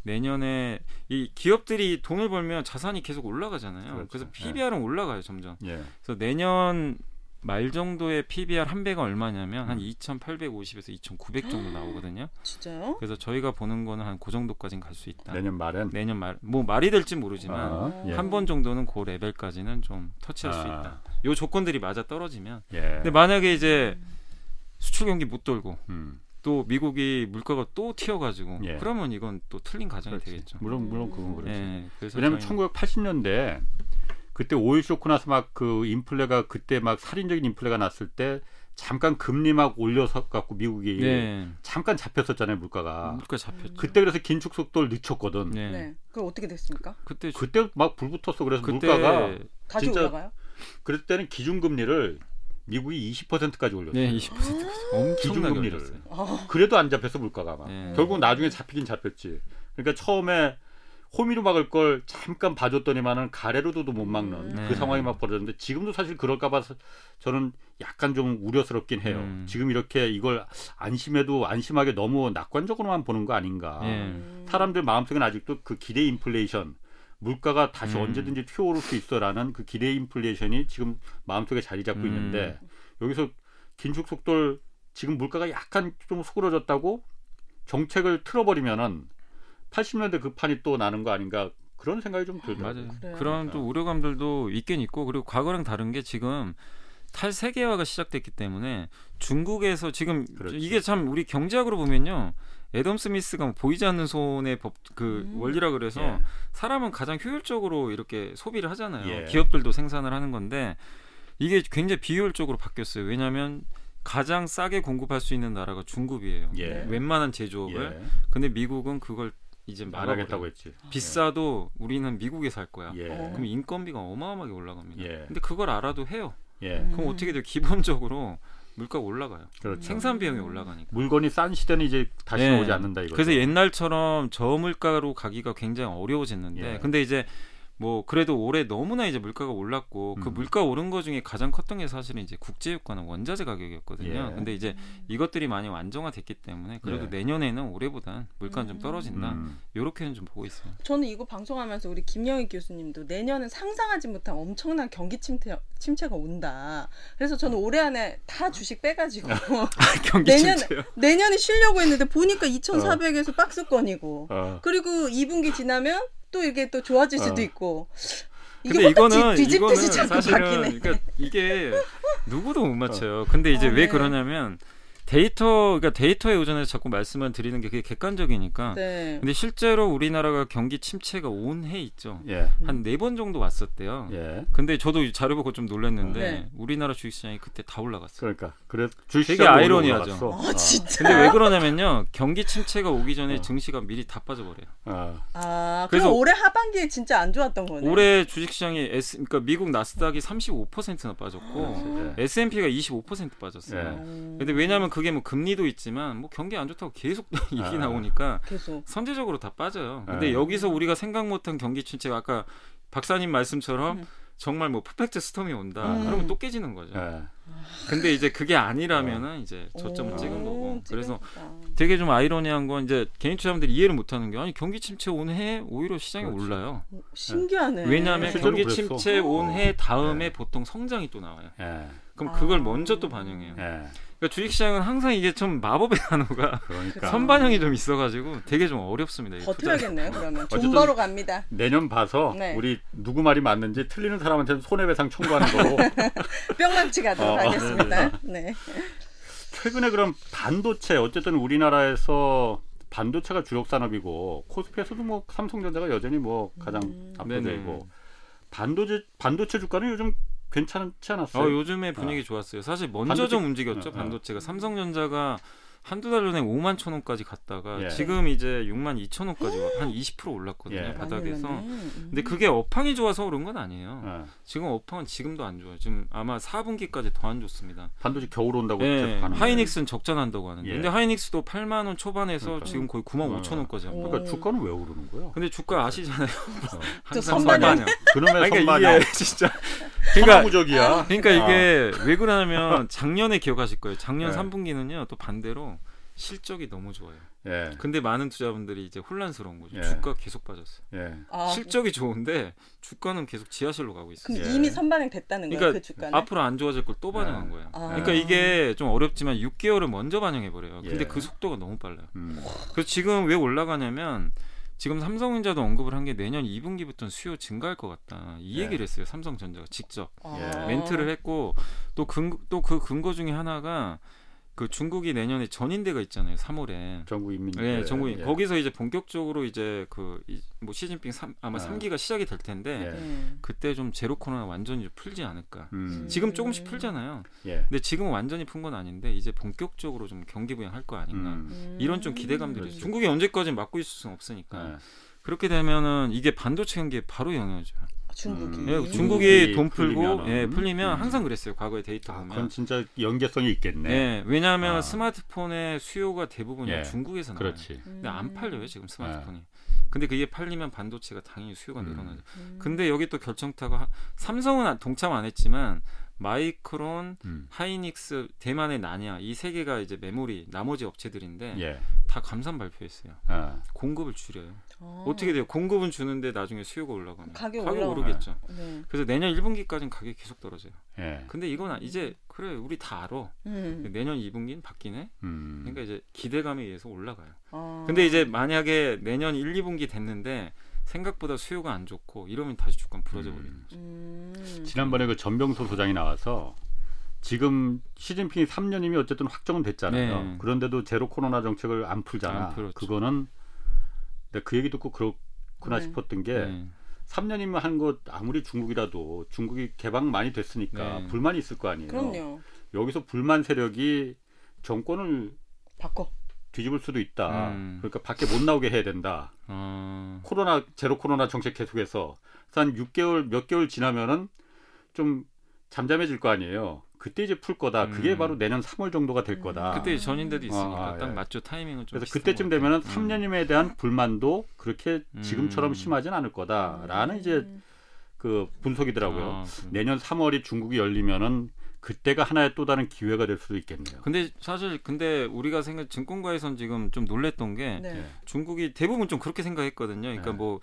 내년에 이 기업들이 돈을 벌면 자산이 계속 올라가잖아요. 그렇죠. 그래서 네. PBR은 올라가요 점점. 예. 그래서 내년 말 정도의 PBR 한 배가 얼마냐면 음. 한 2,850에서 2,900 정도 나오거든요. 진짜요? 그래서 저희가 보는 거는 한 그 정도까지는 갈 수 있다. 내년 말엔 내년 말 뭐 말이 될지 모르지만 아, 예. 한번 정도는 그 레벨까지는 좀 터치할 수 아. 있다. 요 조건들이 맞아 떨어지면. 예. 근데 만약에 이제 수출 경기 못 돌고 음. 또 미국이 물가가 또 튀어가지고 예. 그러면 이건 또 틀린 가정이 그렇지. 되겠죠. 물론 물론 그건 그렇지. 예, 그래서 왜냐하면 저희는- 1980년대 그때 오일 쇼크 나서 막 그 인플레가 그때 막 살인적인 인플레가 났을 때 잠깐 금리 막 올려서 갖고 미국이 네, 잠깐 잡혔었잖아요 물가가. 물가 잡혔죠. 그때 그래서 긴축 속도를 늦췄거든. 네. 네. 그럼 어떻게 됐습니까? 그때 그때 막 불 붙었어. 그래서 그때 물가가 다시 올라가요? 그럴 때는 기준금리를 미국이 20%까지 올렸어요. 네, 20% 엄청나게 기준금리를. 올렸어요. 어, 그래도 안 잡혔어 물가가 막. 네. 결국 나중에 잡히긴 잡혔지. 그러니까 처음에 호미로 막을 걸 잠깐 봐줬더니만은 가래로도 못 막는 음. 네. 그 상황이 막 벌어졌는데 지금도 사실 그럴까봐 서- 저는 약간 좀 우려스럽긴 해요. 음. 지금 이렇게 이걸 안심해도 안심하게 너무 낙관적으로만 보는 거 아닌가. 예. 음. 사람들 마음속에는 아직도 그 기대 인플레이션 물가가 다시 음. 언제든지 튀어오를 수 있어라는 그 기대 인플레이션이 지금 마음속에 자리 잡고 음. 있는데 여기서 긴축 속도를 지금 물가가 약간 좀 수그러졌다고 정책을 틀어버리면은 80년대 그 판이 또 나는 거 아닌가 그런 생각이 좀 들더라고요. 맞아요. 그래요? 그런 또 우려감들도 있긴 있고 그리고 과거랑 다른 게 지금 탈세계화가 시작됐기 때문에 중국에서 지금 그렇지. 이게 참 우리 경제학으로 보면요. 애덤 스미스가 뭐 보이지 않는 손의 법그 음. 원리라 그래서 예. 사람은 가장 효율적으로 이렇게 소비를 하잖아요. 예. 기업들도 생산을 하는 건데 이게 굉장히 비효율적으로 바뀌었어요. 왜냐하면 가장 싸게 공급할 수 있는 나라가 중국이에요. 예. 웬만한 제조업을. 예. 근데 미국은 그걸 이제 안 하겠다고 막아버려요. 했지. 비싸도 우리는 미국에 살 거야. 예. 어. 그럼 인건비가 어마어마하게 올라갑니다. 예. 근데 그걸 알아도 해요. 예. 음. 그럼 어떻게 돼요? 기본적으로 물가가 올라가요. 그렇죠. 생산 비용이 올라가니까. 물건이 싼 시대는 이제 다시 네. 오지 않는다 이거. 그래서 옛날처럼 저물가로 가기가 굉장히 어려워졌는데 예. 근데 이제 뭐 그래도 올해 너무나 이제 물가가 올랐고 그 음. 물가 오른 거 중에 가장 컸던 게 사실은 이제 국제유가는 원자재 가격이었거든요. 예. 근데 이제 이것들이 많이 안정화됐기 때문에 그래도 예. 내년에는 올해보단 물가는 좀 음. 떨어진다. 음. 요렇게는 좀 보고 있어요. 저는 이거 방송하면서 우리 김영희 교수님도 내년은 상상하지 못한 엄청난 경기 침체, 침체가 온다. 그래서 저는 올해 안에 다 주식 빼가지고 경기 내년 침체요. 내년에 쉬려고 했는데 보니까 2,400에서 박스권이고 어. 그리고 2분기 지나면 또 이게 또 좋아질 수도 어. 있고 근데 이게 이거는 이거는 뒤 집듯이 이거는 사실은 바뀌네. 그러니까 이게 누구도 못 맞춰요. 근데 이제 아, 왜 네. 그러냐면 데이터 그러니까 데이터에 의존해서 자꾸 말씀을 드리는 게 그게 객관적이니까. 네. 근데 실제로 우리나라가 경기 침체가 온 해 있죠. 예. 한 네 번 정도 왔었대요. 예. 근데 저도 자료 보고 좀 놀랐는데 네. 우리나라 주식시장이 그때 다 올라갔어요. 그러니까 그래 주식 되게 아이러니하죠. 올라갔어. 아 진짜. 근데 왜 그러냐면요. 경기 침체가 오기 전에 어. 증시가 미리 다 빠져버려요. 어. 아 그래서- 올해 하반기에 진짜 안 좋았던 거네. 올해 주식시장이 S 그러니까 미국 나스닥이 35%나 빠졌고 예. S&P가 25% 빠졌어요. 예. 음, 근데 왜냐하면 그게 뭐 금리도 있지만 뭐 경기 안 좋다고 계속 얘기 아. 나오니까 계속 선제적으로 다 빠져요. 근데 네. 여기서 우리가 생각 못한 경기 침체가 아까 박사님 말씀처럼 음. 정말 뭐 퍼펙트 스톰이 온다. 음. 그러면 또 깨지는 거죠. 예. 근데 이제 그게 아니라면은 이제 저점을 오, 찍은 거고. 그래서 찍은 되게 좀 아이러니한 건 이제 개인 투자자분들이 이해를 못 하는 게 아니 경기 침체 온 해 오히려 시장이 그렇지. 올라요. 거다. 신기하네. 왜냐하면 실제로 경기 그랬어. 침체 온 해 다음에 네. 보통 성장이 또 나와요. 예. 그럼 아. 그걸 먼저 또 반영해요. 예. 그러니까 주식시장은 항상 이게 좀 마법의 단어가 그러니까 선반영이 좀 있어가지고 되게 좀 어렵습니다. 버텨야겠네요. 그러면 어쨌든- 존버로 갑니다. 내년 봐서 네. 우리 누구 말이 맞는지 틀리는 사람한테는 손해배상 청구하는 거고 뿅망치 가도록 어, 하겠습니다. 네. 최근에 그럼 반도체 어쨌든 우리나라에서 반도체가 주력 산업이고 코스피에서도 뭐 삼성전자가 여전히 뭐 가장 음. 압도되고 반도체 반도체 주가는 요즘 괜찮지 않았어요? 어, 요즘에 분위기 좋았어요. 사실 먼저 반도체- 좀 움직였죠. 어, 어. 반도체가 삼성전자가 한두 달 전에 5만 천 원까지 갔다가 예. 지금 이제 6만 2천 원까지 와- 한20% 올랐거든요. 예. 바닥에서. 올랐네. 음. 근데 그게 업황이 좋아서 그런 건 아니에요. 예. 지금 업황은 지금도 안 좋아요. 지금 아마 4분기까지 더 안 좋습니다. 반도체 겨울 온다고 예. 하이닉스는 적자 난다고 하는데, 예. 근데 하이닉스도 8만 원 초반에서 그러니까. 지금 거의 9만 어. 5천 원까지. 거예요. 그러니까 주가는 왜 오르는 거야? 근데 주가 아시잖아요. 또 항상 선반영. 그놈의 그러니까 선반영 이게 진짜 그러니까 천하무적이야. 그러니까 이게 왜 그러냐면 작년에 기억하실 거예요. 작년 네. 3분기는요 또 반대로 실적이 너무 좋아요. 예, 근데 많은 투자분들이 이제 혼란스러운 거죠. 예. 주가 계속 빠졌어요. 예. 아, 실적이 좋은데 주가는 계속 지하실로 가고 있어요. 그럼 예. 이미 선반영 됐다는 거예요, 그러니까 그 주가는? 앞으로 안 좋아질 걸 또 반영한 네. 거예요. 아. 그러니까 이게 좀 어렵지만 6개월을 먼저 반영해 버려요. 근데 예. 그 속도가 너무 빨라요. 음. 그래서 지금 왜 올라가냐면 지금 삼성전자도 언급을 한 게 내년 2분기부터 수요 증가할 것 같다. 이 예. 얘기를 했어요. 삼성전자가 직접. 아. 예. 멘트를 했고 또 근 또그 근거 중에 하나가 그 중국이 내년에 전인대가 있잖아요. 3월에. 전국 인민 네, 전국이 예. 거기서 이제 본격적으로 이제 그 뭐 시진핑 삼, 아마 아. 3기가 시작이 될 텐데 예. 음. 그때 좀 제로 코로나 완전히 좀 풀지 않을까. 음. 지금 조금씩 풀잖아요. 예. 근데 지금은 완전히 푼 건 아닌데 이제 본격적으로 좀 경기 부양할 거 아닌가. 음. 음. 이런 좀 기대감들이 그렇죠. 중국이 언제까지 막고 있을 수는 없으니까 예. 그렇게 되면은 이게 반도체 경기에 바로 영향을 줘요. 중국이. 음. 예, 중국이 중국이 돈 풀고. 예, 풀리면 음. 항상 그랬어요. 과거의 데이터 아, 보면. 그건 진짜 연계성이 있겠네. 예, 왜냐하면 아. 스마트폰의 수요가 대부분 예, 중국에서 나와요. 그렇지. 음. 근데 안 팔려요 지금 스마트폰이. 근데 그게 팔리면 반도체가 당연히 수요가 음. 늘어나죠. 음. 근데 여기 또 결정타가 하- 삼성은 안- 동참 안 했지만 마이크론, 음. 하이닉스, 대만의 나냐 이 세 개가 이제 메모리 나머지 업체들인데 예. 다 감산 발표했어요. 아. 공급을 줄여요. 어. 어떻게 돼요? 공급은 주는데 나중에 수요가 올라가면 가격 가격. 오르겠죠. 네. 그래서 내년 1분기까지는 가격이 계속 떨어져요. 예. 근데 이건 아- 이제 그래 우리 다 알아. 음. 내년 2분기는 바뀌네. 음. 그러니까 이제 기대감에 의해서 올라가요. 어. 근데 이제 만약에 내년 1, 2분기 됐는데 생각보다 수요가 안 좋고 이러면 다시 주가 부러져 버리는 음. 거죠. 음. 지난번에 그 전병소 소장이 나와서 지금 시진핑이 3년이면 어쨌든 확정은 됐잖아요. 네. 그런데도 제로 코로나 정책을 안 풀잖아. 안. 그거는 그 얘기 듣고 그렇구나 네. 싶었던 게 네. 3년이면 한 것 아무리 중국이라도 중국이 개방 많이 됐으니까 네. 불만이 있을 거 아니에요. 그럼요. 여기서 불만 세력이 정권을 바꿔. 뒤집을 수도 있다. 음. 그러니까 밖에 못 나오게 해야 된다. 어, 코로나 제로 코로나 정책 계속해서 한 6개월 몇 개월 지나면은 좀 잠잠해질 거 아니에요. 그때 이제 풀 거다. 그게 음. 바로 내년 3월 정도가 될 음. 거다. 그때 전인데도 있으니까 아, 딱 예. 맞죠 타이밍은 좀 그래서 그때쯤 것 되면은 같아요. 3년임에 대한 불만도 그렇게 음. 지금처럼 심하진 않을 거다라는 이제 음. 그 분석이더라고요. 아. 내년 3월이 중국이 열리면은 그때가 하나의 또 다른 기회가 될 수도 있겠네요. 근데 사실 근데 우리가 생각 증권가에선 지금 좀 놀랬던 게 네. 예. 중국이 대부분 좀 그렇게 생각했거든요. 그러니까 네. 뭐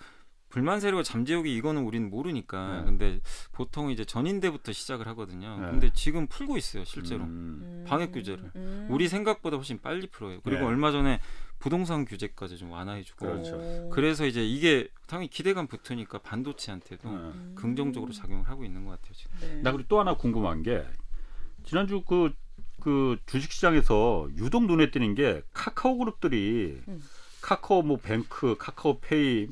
불만 세력과 잠재우기 이거는 우리는 모르니까. 네. 근데 보통 이제 전인대부터 시작을 하거든요. 네. 근데 지금 풀고 있어요, 실제로. 음. 음. 방역 규제를. 음. 우리 생각보다 훨씬 빨리 풀어요. 그리고 네. 얼마 전에 부동산 규제까지 좀 완화해주고. 그렇죠. 오. 그래서 이제 이게 당연히 기대감 붙으니까 반도체한테도 어. 음. 긍정적으로 작용을 하고 있는 것 같아요. 지금. 네. 나 그리고 또 하나 궁금한 게 지난주 그, 그 주식시장에서 유독 눈에 띄는 게 카카오 그룹들이 음. 카카오 뭐 뱅크, 카카오페이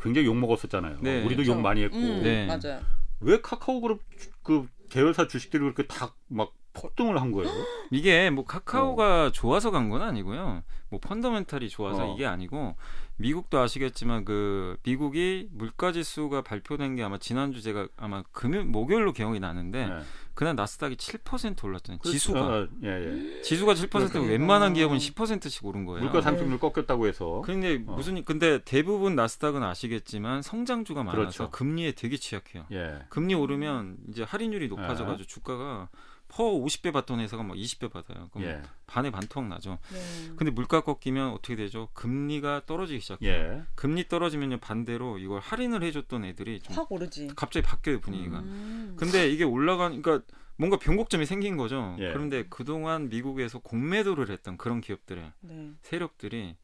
굉장히 욕 먹었었잖아요. 네. 우리도 그렇죠. 욕 많이 했고 음, 네. 맞아요. 왜 카카오 그룹 주- 그 계열사 주식들이 그렇게 다 막 폭등을 한 거예요? 이게 뭐 카카오가 좋아서 간 건 아니고요. 뭐 펀더멘탈이 좋아서 어. 이게 아니고 미국도 아시겠지만 그 미국이 물가 지수가 발표된 게 아마 지난주 제가 아마 금요 목요일로 기억이 나는데 네. 그날 나스닥이 7% 올랐잖아요. 그렇죠. 지수가 어, 예, 예. 지수가 7% 그러니까. 웬만한 기업은 아. 10%씩 오른 거예요. 물가 상승률 꺾였다고 해서 근데 어. 무슨 근데 대부분 나스닥은 아시겠지만 성장주가 많아서 그렇죠. 금리에 되게 취약해요. 예. 금리 오르면 이제 할인율이 높아져 가지고 주가가 퍼 50배 받던 회사가 막 20배 받아요. 그럼 예. 반에 반토막 나죠. 네. 근데 물가 꺾이면 어떻게 되죠? 금리가 떨어지기 시작해요. 예. 금리 떨어지면요 반대로 이걸 할인을 해줬던 애들이 좀확 오르지. 갑자기 바뀌어요 분위기가. 음. 근데 이게 올라간 그러니까 뭔가 변곡점이 생긴 거죠. 예. 그런데 그동안 미국에서 공매도를 했던 그런 기업들의 네. 세력들이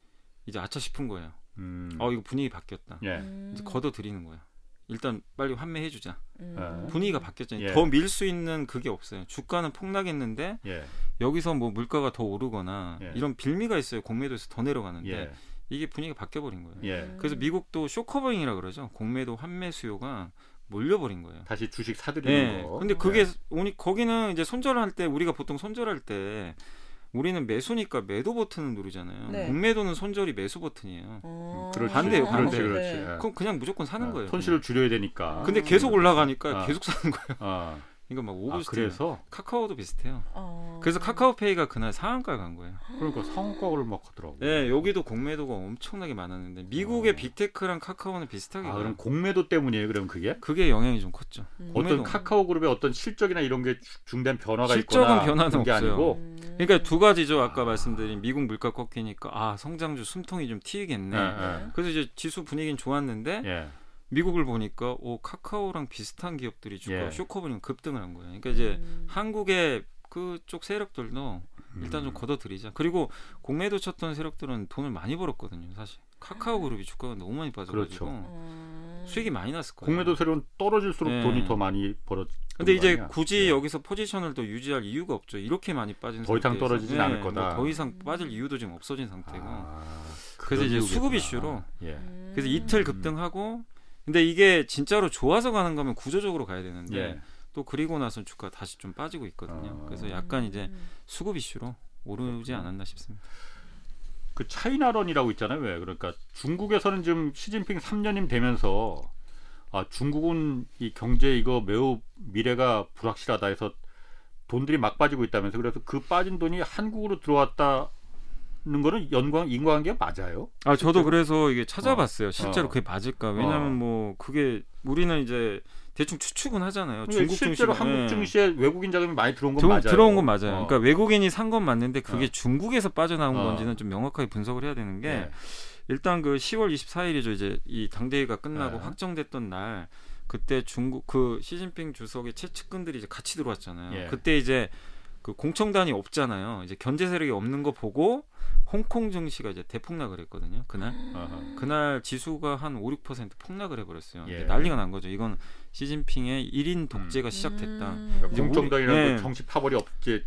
이제 아차 싶은 거예요. 음. 어 이거 분위기 바뀌었다. 예. 음. 이제 걷어들이는 거예요. 일단 빨리 환매해 주자. 음. 분위기가 바뀌었잖아요. 예. 더밀 수 있는 그게 없어요. 주가는 폭락했는데 예. 여기서 뭐 물가가 더 오르거나 예. 이런 빌미가 있어요. 공매도에서 더 내려가는데 예. 이게 분위기가 바뀌어 버린 거예요. 예. 그래서 미국도 쇼커버잉이라 그러죠. 공매도 환매 수요가 몰려버린 거예요. 다시 주식 사들이는 네. 거. 근데 그게 예. 오니 거기는 이제 손절할 때 우리가 보통 손절할 때 우리는 매수니까 매도 버튼을 누르잖아요. 네. 공매도는 손절이 매수 버튼이에요. 어. 그렇지. 반대예요, 그렇지, 반대. 그렇지. 네. 예. 그럼 그냥 무조건 사는 어, 거예요. 손실을 줄여야 되니까. 근데 아. 계속 올라가니까 아. 계속 사는 거예요. 아, 그러니까 막 overshoot. 그래서 카카오도 비슷해요. 어. 그래서 카카오페이가 그날 상한가에 간 거예요. 그러니까 상한가를 막 하더라고. 네, 여기도 공매도가 엄청나게 많았는데 미국의 어. big tech랑 카카오는 비슷하게 아, 가요. 그럼 공매도 때문이에요. 그럼 그게 그게 영향이 좀 컸죠. 음. 어떤. 카카오 그룹의 어떤 실적이나 이런 게 주- 중대한 변화가 실적은 있거나 변화는 그런 게 없어요. 아니고 음. 그러니까 두 가지죠. 아까 아. 말씀드린 미국 물가 꺾이니까 아 성장주 숨통이 좀 트이겠네. 예, 예. 그래서 이제 지수 분위기는 좋았는데 예. 미국을 보니까 오 카카오랑 비슷한 기업들이 주가 예. short covering 급등을 한 거예요. 그러니까 이제 음. 한국의 그쪽 세력들도 일단 좀 음. 걷어들이자. 그리고 공매도 쳤던 세력들은 돈을 많이 벌었거든요. 사실 카카오 그룹이 주가가 너무 많이 빠져가지고 그렇죠. 음. 수익이 많이 났을 거예요. 공매도 세력은 떨어질수록 네. 돈이 더 많이 벌어. 근데 이제 아니야? 굳이 예. 여기서 포지션을 더 유지할 이유가 없죠. 이렇게 많이 빠진 더 이상. 떨어지진 네, 않을 거다. 뭐 더 이상 빠질 이유도 지금 없어진 상태고. 아, 그래서 이제 수급. 이슈로 예. 음. 그래서 이틀 급등하고 근데 이게 진짜로 좋아서 가는 거면 구조적으로 가야 되는데 예. 또 그리고 나서 주가 다시 좀 빠지고 있거든요. 아. 그래서 약간 이제 음. 수급 이슈로 오르지. 않았나 싶습니다. 그 차이나런이라고 있잖아요. 왜? 그러니까 중국에서는 지금 시진핑 3년임 되면서 아 중국은 이 경제 이거 매우 미래가 불확실하다 해서 돈들이 막 빠지고 있다면서 그래서 그 빠진 돈이 한국으로 들어왔다 는 거는 연관 인과관계가 맞아요? 아 저도 그래서 이게 찾아봤어요. 실제로 어. 그게 맞을까? 왜냐하면 어. 뭐 그게 우리는 이제 대충 추측은 하잖아요. 중국 실제로 증시 한국 증시에 외국인 자금이 많이 들어온 건 들- 맞아요. 들어온 건 맞아요. 어. 그러니까 외국인이 산 건 맞는데 그게 어. 중국에서 빠져나온 어. 건지는 좀 명확하게 분석을 해야 되는 게 예. 일단 그 10월 24일이죠. 이제 이 당대회가 끝나고 네. 확정됐던 날 그때 중국 그 시진핑 주석의 최측근들이 이제 같이 들어왔잖아요. 예. 그때 이제 그 공청단이 없잖아요. 이제 견제 세력이 없는 거 보고 홍콩 증시가 이제 대폭락을 했거든요. 그날. 그날 지수가 한 5, 6% 폭락을 해버렸어요. 예. 난리가 난 거죠. 이건 시진핑의 1인 독재가 시작됐다. 음. 이제 우리- 공정당이라는 예. 거 정치 파벌이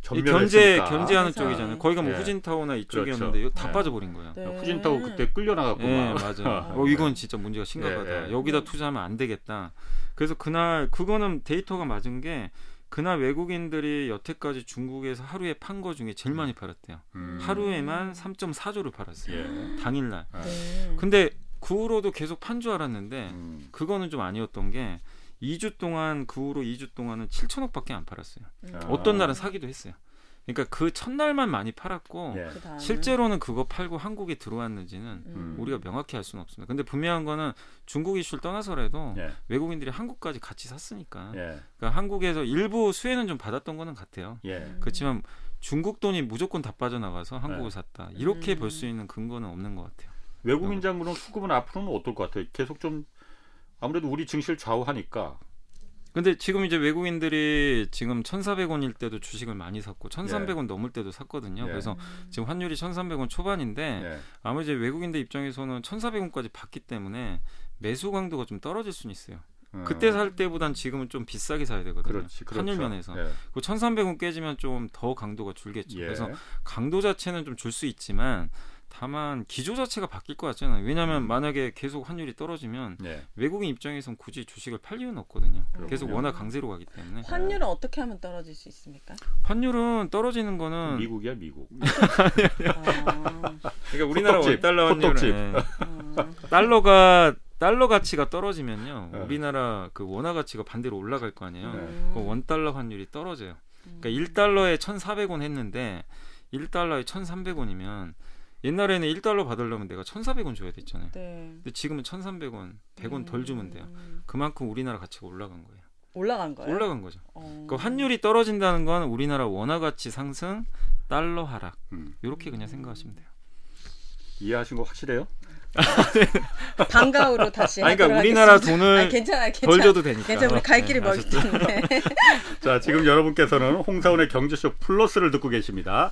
전면에 견제. 견제하는 세상에. 쪽이잖아요. 거기가 뭐 예. 후진타워나 이쪽이었는데 그렇죠. 이거 다 예. 빠져버린 거예요. 네. 후진타워 그때 끌려나갔고 예, 막. 맞아요. 어, 이건 진짜 문제가 심각하다. 예, 예. 여기다 투자하면 안 되겠다. 그래서 그날 그거는 데이터가 맞은 게 그날 외국인들이 여태까지 중국에서 하루에 판 거 중에 제일 많이 팔았대요. 음. 하루에만 3.4조를 팔았어요. 예. 당일날. 네. 근데 그 후로도 계속 판 줄 알았는데 음. 그거는 좀 아니었던 게 2주 동안 그 후로 2주 동안은 7천억밖에 안 팔았어요. 음. 아. 어떤 날은 사기도 했어요. 그러니까 그 첫날만 많이 팔았고 예. 실제로는 그거 팔고 한국에 들어왔는지는 음. 우리가 명확히 알 수는 없습니다. 근데 분명한 거는 중국 이슈를 떠나서라도 예. 외국인들이 한국까지 같이 샀으니까 예. 그러니까 한국에서 일부 수혜는 좀 받았던 거는 같아요. 예. 그렇지만 중국 돈이 무조건 다 빠져나가서 한국을 네. 샀다. 이렇게 음. 볼수 있는 근거는 없는 것 같아요. 외국인 장군은 수급은 앞으로는 어떨 것 같아요? 계속 좀 아무래도 우리 증시를 좌우하니까. 근데 지금 이제 외국인들이 지금 1,400원일 때도 주식을 많이 샀고 1,300원 넘을 때도 샀거든요. 예. 그래서 지금 환율이 1,300원 초반인데 예. 이제 외국인들 입장에서는 1,400원까지 받기 때문에 매수 강도가 좀 떨어질 수는 있어요. 어. 그때 살 때보단 지금은 좀 비싸게 사야 되거든요. 그렇지. 그렇죠. 환율 면에서. 예. 그 1,300원 깨지면 좀 더 강도가 줄겠죠. 예. 그래서 강도 자체는 좀 줄 수 있지만 다만 기조 자체가 바뀔 것 같잖아요. 왜냐하면 음. 만약에 계속 환율이 떨어지면 예. 외국인 입장에선 굳이 주식을 팔 이유는 없거든요. 계속 그렇군요. 워낙 강세로 가기 때문에 환율은 어떻게 하면 떨어질 수 있습니까? 환율은 떨어지는 거는 미국이야 미국. 아, 그러니까 우리나라 원 달러 호떡집. 환율은 예. 아. 달러가 달러 가치가 떨어지면요. 네. 우리나라 그 원화 가치가 반대로 올라갈 거 아니에요. 네. 그 원 달러 환율이 떨어져요. 음. 그러니까 1달러에 1,400원 했는데 1달러에 1,300원이면 옛날에는 1달러 받으려면 내가 1,400원 줘야 됐잖아요. 네. 근데 지금은 1,300원, 100원 덜 주면 돼요. 음. 그만큼 우리나라 가치가 올라간 거예요. 올라간 거예요? 올라간 거죠. 어. 그러니까 환율이 떨어진다는 건 우리나라 원화 가치 상승, 달러 하락. 음. 이렇게 그냥 생각하시면 돼요. 이해하신 거 확실해요? 방과후로 다시 아니, 그러니까 우리나라 하겠습니다. 돈을 아니, 덜. 줘도 되니까. 괜찮아, 우리 갈 길이 네, 멀기? 때문에. 자, 지금 여러분께서는 홍사원의 경제쇼 플러스를 듣고 계십니다.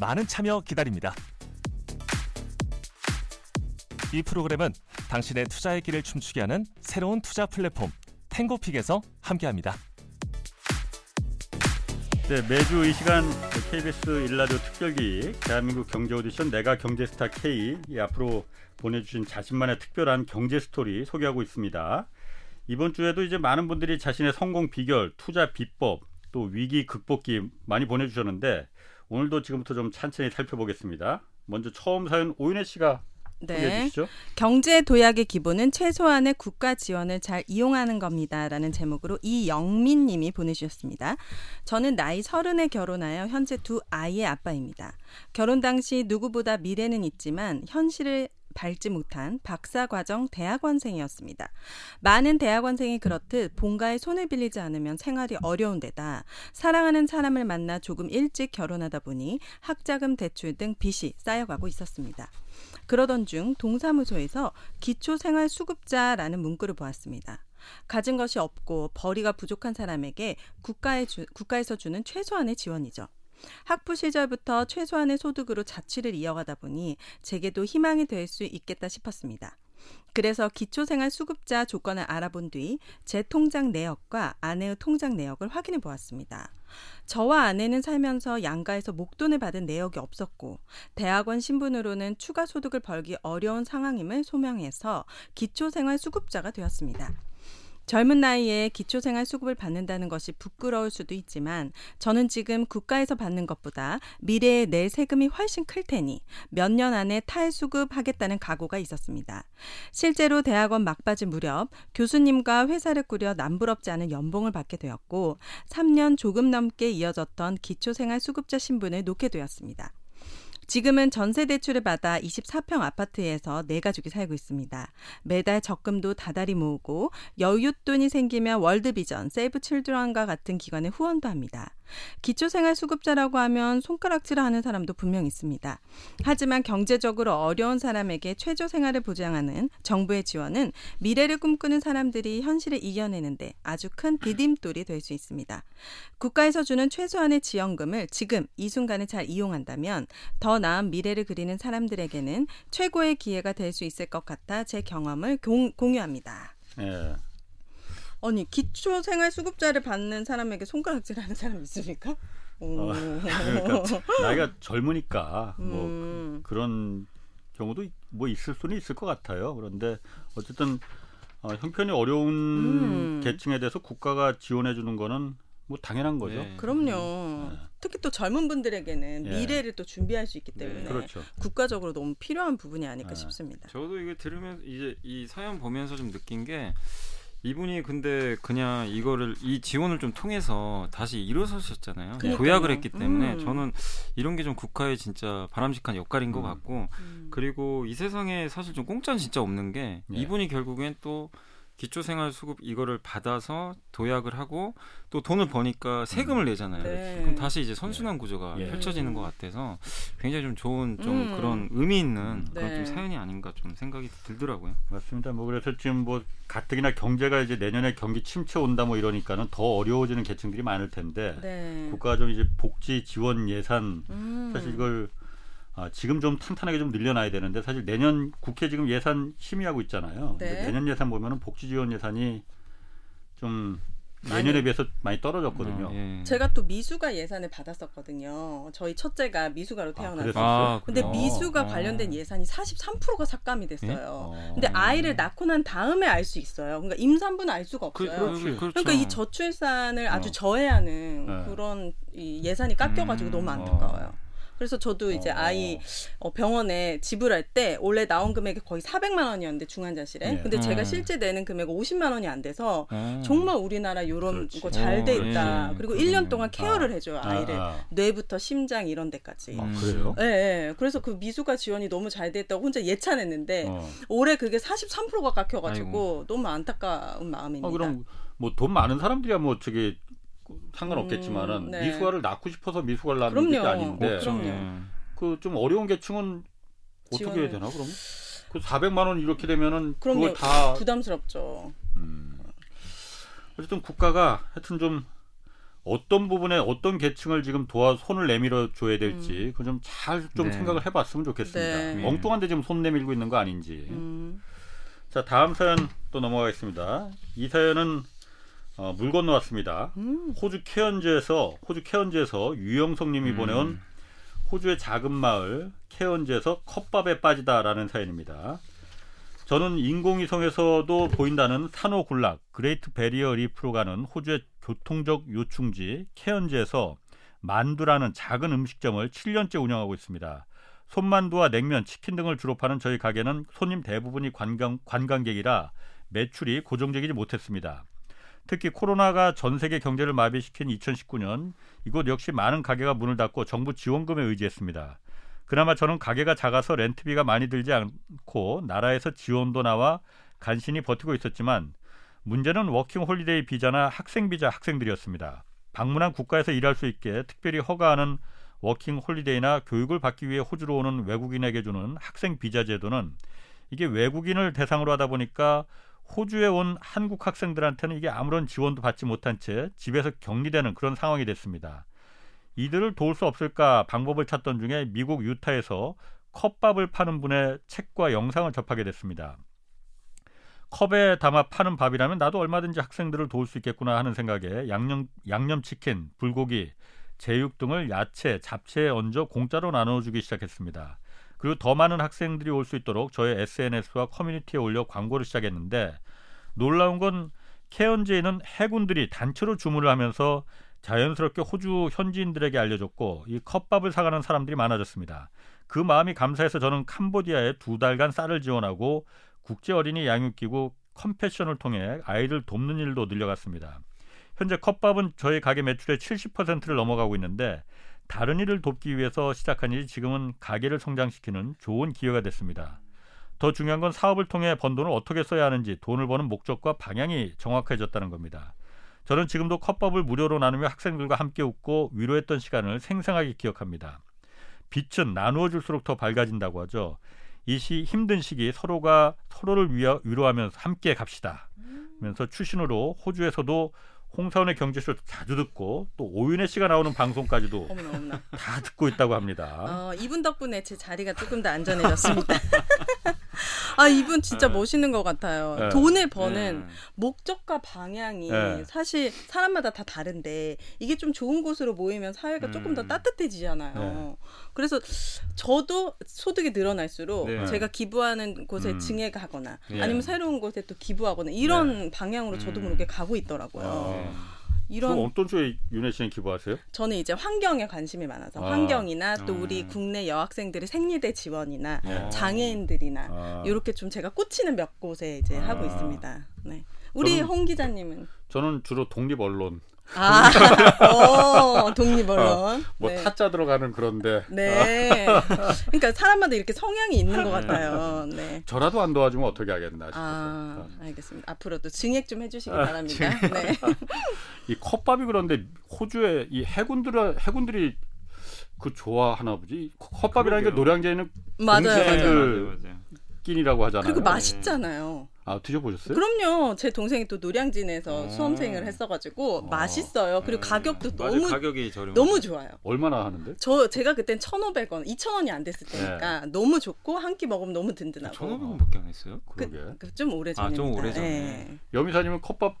많은 참여 기다립니다. 이 프로그램은 당신의 투자의 길을 춤추게 하는 새로운 투자 플랫폼 탱고픽에서 함께합니다. 네, 매주 이 시간 KBS 일라디오 특별기 대한민국 경제 오디션 내가 경제스타 K 이 앞으로 보내주신 자신만의 특별한 경제 스토리 소개하고 있습니다. 이번 주에도 이제 많은 분들이 자신의 성공 비결, 투자 비법, 또 위기 극복기 많이 보내주셨는데 오늘도 지금부터 좀 천천히 살펴보겠습니다. 먼저 처음 사연 오윤혜 씨가 네. 경제 도약의 기본은 최소한의 국가 지원을 잘 이용하는 겁니다라는 제목으로 이영민 님이 보내주셨습니다. 저는 나이 서른에 결혼하여 현재 두 아이의 아빠입니다. 결혼 당시 누구보다 미래는 있지만 현실을 밟지 못한 박사 과정 대학원생이었습니다. 많은 대학원생이 그렇듯 본가의 손을 빌리지 않으면 생활이 어려운 데다 사랑하는 사람을 만나 조금 일찍 결혼하다 보니 학자금 대출 등 빚이 쌓여가고 있었습니다. 그러던 중 동사무소에서 기초생활수급자라는 문구를 보았습니다. 가진 것이 없고 벌이가 부족한 사람에게 국가에 주, 국가에서 주는 최소한의 지원이죠. 학부 시절부터 최소한의 소득으로 자취를 이어가다 보니 제게도 희망이 될 수 있겠다 싶었습니다. 그래서 기초생활 수급자 조건을 알아본 뒤 제 통장 내역과 아내의 통장 내역을 확인해 보았습니다. 저와 아내는 살면서 양가에서 목돈을 받은 내역이 없었고 대학원 신분으로는 추가 소득을 벌기 어려운 상황임을 소명해서 기초생활 수급자가 되었습니다. 젊은 나이에 기초생활 수급을 받는다는 것이 부끄러울 수도 있지만 저는 지금 국가에서 받는 것보다 미래에 내 세금이 훨씬 클 테니 몇 년 안에 탈수급하겠다는 각오가 있었습니다. 실제로 대학원 막바지 무렵 교수님과 회사를 꾸려 남부럽지 않은 연봉을 받게 되었고 3년 조금 넘게 이어졌던 기초생활 수급자 신분을 놓게 되었습니다. 지금은 전세 대출을 받아 24평 아파트에서 네 가족이 살고 있습니다. 매달 적금도 다달이 모으고 여윳돈이 생기면 월드비전, 세이브 칠드런과 같은 기관에 후원도 합니다. 기초생활 수급자라고 하면 손가락질을 하는 사람도 분명 있습니다. 하지만 경제적으로 어려운 사람에게 최저 생활을 보장하는 정부의 지원은 미래를 꿈꾸는 사람들이 현실을 이겨내는데 아주 큰 디딤돌이 될 수 있습니다. 국가에서 주는 최소한의 지원금을 지금 이 순간에 잘 이용한다면 더 나은 미래를 그리는 사람들에게는 최고의 기회가 될 수 있을 것 같아 제 경험을 공, 공유합니다. 예. 아니 기초 생활 수급자를 받는 사람에게 손가락질하는 사람 있습니까? 오. 어, 그러니까 나이가 젊으니까 뭐 음. 그, 런 경우도 있- 뭐 있을 수는 있을 것 같아요. 그런데 어쨌든 어, 형편이 어려운 음. 계층에 대해서 국가가 지원해 주는 거는 뭐 당연한 거죠. 네. 그럼요. 특히 또 젊은 분들에게는 예. 미래를 또 준비할 수 있기 때문에 그렇죠. 국가적으로 너무 필요한 부분이 아닐까 네. 싶습니다. 저도 이거 들으면 이제 이 사연 보면서 좀 느낀 게 이분이 근데 그냥 이거를 이 지원을 좀 통해서 다시 일어서셨잖아요. 그러니까요. 도약을 했기 때문에 음. 저는 이런 게 좀 국가의 진짜 바람직한 역할인 것 음. 같고 음. 그리고 이 세상에 사실 좀 공짜는 진짜 없는 게 네. 이분이 결국엔 또 기초생활수급 이거를 받아서 도약을 하고 또 돈을 버니까 세금을 내잖아요. 네. 그럼 다시 이제 선순환 구조가 예. 펼쳐지는 것 같아서 굉장히 좀 좋은 좀 음. 그런 의미 있는 그런 네. 좀 사연이 아닌가 좀 생각이 들더라고요. 맞습니다. 뭐 그래서 지금 뭐 가뜩이나 경제가 이제 내년에 경기 침체 온다 뭐 이러니까는 더 어려워지는 계층들이 많을 텐데 네. 국가가 좀 이제 복지 지원 예산 음. 사실 이걸 아, 지금 좀 탄탄하게 좀 늘려놔야 되는데 사실 내년 국회 지금 예산 심의하고 있잖아요. 네. 내년 예산 보면은 복지 지원 예산이 좀 예년에 비해서 많이 떨어졌거든요. 어, 예. 제가 또 미수가 예산을 받았었거든요. 저희 첫째가 미수가로 태어났어요. 그랬어요? 아, 근데? 미수가 어. 관련된 예산이 43%가 삭감이 됐어요. 어. 근데 아이를 낳고 난 다음에 알 수 있어요. 그러니까 임산부는 알 수가 그, 없어요. 그렇지. 그, 그렇죠. 그러니까 이 저출산을 아주 어. 저해하는 네. 그런 이 예산이 깎여가지고 음, 너무 어. 안타까워요. 그래서 저도 이제 어. 아이 어, 병원에 지불할 때 원래 나온 금액이 거의 400만 원이었는데 중환자실에 네. 근데 제가 음. 실제 내는 금액은 50만 원이 안 돼서 어. 정말 우리나라 이런. 거 잘돼 어, 있다. 예. 그리고 그러네. 1년 동안 케어를 아. 해줘요 아, 아이를 아. 뇌부터 심장 이런 데까지. 아, 음. 그래요? 예, 예. 그래서 그 미수가 지원이 너무 잘 됐다고 혼자 예찬했는데 어. 올해 그게 43%가 깎여 가지고 아이고. 너무 안타까운 마음입니다. 아, 그럼 뭐 돈 많은 사람들이야 뭐 저기 상관없겠지만은 음, 네. 미수가를 낳고 싶어서 미수가를 낳는 게. 아닌데 어, 그럼요. 예. 그좀 어려운 계층은 어떻게 지원을- 해야 되나 그럼? 그 400만 원 이렇게 되면은 그럼요. 그걸 다 부담스럽죠. 음. 어쨌든 국가가 하여튼 좀 어떤 부분에 어떤 계층을 지금 도와 손을 내밀어 줘야 될지 그좀잘좀 네. 생각을 해봤으면 좋겠습니다. 네. 엉뚱한데 지금 손 내밀고 있는 거 아닌지. 음. 자 다음 사연 또 넘어가겠습니다. 이 사연은 어, 물 건너왔습니다. 음. 호주 케언즈에서 호주 케언즈에서 유영성님이 음. 보내온 호주의 작은 마을 케언즈에서 컵밥에 빠지다라는 사연입니다. 저는 인공위성에서도 보인다는 산호 군락 그레이트 베리어 리프로 가는 호주의 교통적 요충지 케언즈에서 만두라는 작은 음식점을 7년째 운영하고 있습니다. 손만두와 냉면, 치킨 등을 주로 파는 저희 가게는 손님 대부분이 관광, 관광객이라 매출이 고정적이지 못했습니다. 특히 코로나가 전 세계 경제를 마비시킨 2019년 이곳 역시 많은 가게가 문을 닫고 정부 지원금에 의지했습니다. 그나마 저는 가게가 작아서 렌트비가 많이 들지 않고 나라에서 지원도 나와 간신히 버티고 있었지만 문제는 워킹 홀리데이 비자나 학생 비자 학생들이었습니다. 방문한 국가에서 일할 수 있게 특별히 허가하는 워킹 홀리데이나 교육을 받기 위해 호주로 오는 외국인에게 주는 학생 비자 제도는 이게 외국인을 대상으로 하다 보니까 호주에 온 한국 학생들한테는 이게 아무런 지원도 받지 못한 채 집에서 격리되는 그런 상황이 됐습니다. 이들을 도울 수 없을까 방법을 찾던 중에 미국 유타에서 컵밥을 파는 분의 책과 영상을 접하게 됐습니다. 컵에 담아 파는 밥이라면 나도 얼마든지 학생들을 도울 수 있겠구나 하는 생각에 양념 양념 치킨, 불고기, 제육 등을 야채, 잡채에 얹어 공짜로 나눠주기 시작했습니다. 그리고 더 많은 학생들이 올 수 있도록 저의 SNS와 커뮤니티에 올려 광고를 시작했는데 놀라운 건 케언즈에는 해군들이 단체로 주문을 하면서 자연스럽게 호주 현지인들에게 알려졌고 이 컵밥을 사가는 사람들이 많아졌습니다. 그 마음이 감사해서 저는 캄보디아에 두 달간 쌀을 지원하고 국제 어린이 양육기구 컴패션을 통해 아이를 돕는 일도 늘려갔습니다. 현재 컵밥은 저희 가게 매출의 70%를 넘어가고 있는데 다른 일을 돕기 위해서 시작한 일이 지금은 가게를 성장시키는 좋은 기회가 됐습니다. 더 중요한 건 사업을 통해 번 돈을 어떻게 써야 하는지 돈을 버는 목적과 방향이 정확해졌다는 겁니다. 저는 지금도 컵밥을 무료로 나누며 학생들과 함께 웃고 위로했던 시간을 생생하게 기억합니다. 빛은 나누어 줄수록 더 밝아진다고 하죠. 이 시 힘든 시기 서로가 서로를 위하, 위로하면서 함께 갑시다. 면서 출신으로 호주에서도 홍사원의 경제쇼 자주 듣고 또 오윤혜 씨가 나오는 방송까지도 어머나 어머나. 다 듣고 있다고 합니다. 어, 이분 덕분에 제 자리가 조금 더 안전해졌습니다. 아 이분 진짜 네. 멋있는 것 같아요. 네. 돈을 버는 네. 목적과 방향이 네. 사실 사람마다 다 다른데 이게 좀 좋은 곳으로 모이면 사회가 조금 더 음. 따뜻해지잖아요. 네. 그래서 저도 소득이 늘어날수록 네. 제가 기부하는 곳에 음. 증액하거나 네. 아니면 새로운 곳에 또 기부하거나 이런 방향으로 저도 음. 모르게 가고 있더라고요. 어. 이런 어떤 쪽에 윤혜 씨는 기부하세요? 저는 이제 환경에 관심이 많아서 아. 환경이나 또 음. 우리 국내 여학생들의 생리대 지원이나 네. 장애인들이나 아, 이렇게 좀 제가 꽂히는 몇 곳에 이제 아. 하고 있습니다. 네. 우리 저는- 홍 기자님은 저는 주로 독립 언론, 아, 어, 독립언론. 뭐 네. 타짜 들어가는 그런데 네. 그러니까 사람마다 이렇게 성향이 있는 것 같아요. 네. 저라도 안 도와주면 어떻게 하겠나 싶어서 아, 알겠습니다. 앞으로도 증액 좀 해주시기 아, 바랍니다. 네. 이 컵밥이 그런데 호주에 이 해군들 해군들이 그 좋아하나 보지. 이 컵밥이라는 게 그러게요. 노량진에는 맞아요, 맞아요. 맞아요, 맞아요. 끼니라고 하잖아요. 그리고 맛있잖아요. 아 드셔보셨어요? 그럼요. 제 동생이 또 노량진에서 아. 수험생을 했어가지고 어. 맛있어요. 그리고 네. 가격도 맞아요. 너무 가격이 저렴. 너무 좋아요. 얼마나 하는데? 저 제가 그땐 1,500원, 2,000원이 안 됐을 네. 때니까 너무 좋고 한 끼 먹으면 너무 든든하고. 1,500원밖에 안 했어요? 그러게. 그, 좀 오래 아, 전입니다. 좀 오래 전에. 예. 여미사님은 컵밥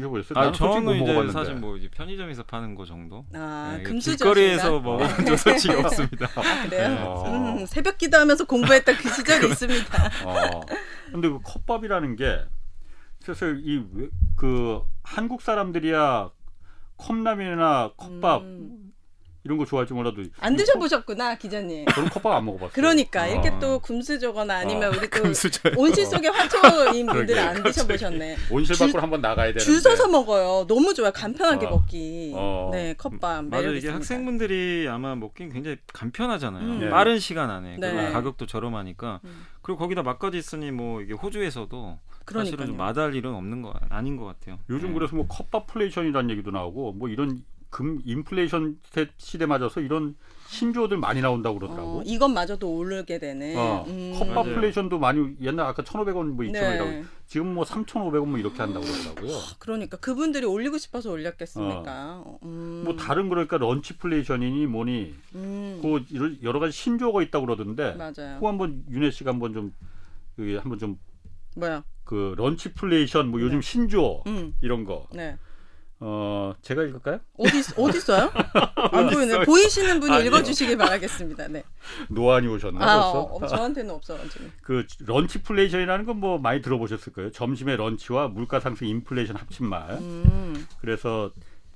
드셔보셨어요? 아, 저는 이제 먹어봤는데. 사실 뭐 이제 편의점에서 파는 거 정도. 아, 네, 금수저 길거리에서 먹어본 적 솔직히 없습니다. 그래요? 네. 음, 새벽 기도하면서 공부했던 그 시절이 있습니다. 어. 근데 그 컵밥이라는 게 사실 이 그 한국 사람들이야 컵라면이나 컵밥 음. 이런 거 좋아할지 몰라도 안 드셔보셨구나, 기자님. 저는 컵밥 안 먹어봤어요. 그러니까 어. 이렇게 또 금수저거나 아니면 어. 우리 또 금수저. 온실 속의 화초인 분들은 그러게. 안 드셔보셨네. 온실 줄- 밖으로 한번 나가야 되는데. 줄 서서 먹어요. 너무 좋아요. 간편하게 어. 먹기. 어. 네, 컵밥 맞아요. 매력 이게 있습니다. 학생분들이 아마 먹긴 굉장히 간편하잖아요. 음. 네. 빠른 시간 안에 네. 가격도 저렴하니까 음. 그리고 거기다 맛까지 있으니 뭐 이게 호주에서도 사실은 좀 그러니까요. 마다할 일은 없는 거 아닌 것 같아요. 요즘 네. 그래서 뭐 컵밥 플레이션이라는 얘기도 나오고 뭐 이런 금 인플레이션 세- 시대 맞아서 이런 신조어들 많이 나온다고 그러더라고. 어, 이것마저도 오르게 되는. 어, 음. 컵밥플레이션도 많이 옛날 아까 1,500원 뭐 2,000원이라고 네. 지금 뭐 3,500원 뭐 이렇게 한다고 그러더라고요. 그러니까 그분들이 올리고 싶어서 올렸겠습니까? 음. 뭐 다른 그러니까 런치플레이션이니 뭐니 음. 그 여러- 가지 신조어가 있다고 그러던데 맞아요. 그거 한번 윤혜 씨가 한번 좀 그, 한번 좀 뭐야? 그 런치플레이션 뭐 요즘 신조어 음. 이런 거 네. 어, 제가 읽을까요? 어디 있- 어디 있어요? 안 보이네. 보이시는 분이 아니요. 읽어주시기 바라겠습니다. 네. 노안이 오셨나 아, 벌써? 어, 저한테는 없어가지고. 그 lunchflation이라는 건 뭐 많이 들어보셨을 거예요. 점심의 런치와 물가 상승 인플레이션 합친 말. 음. 그래서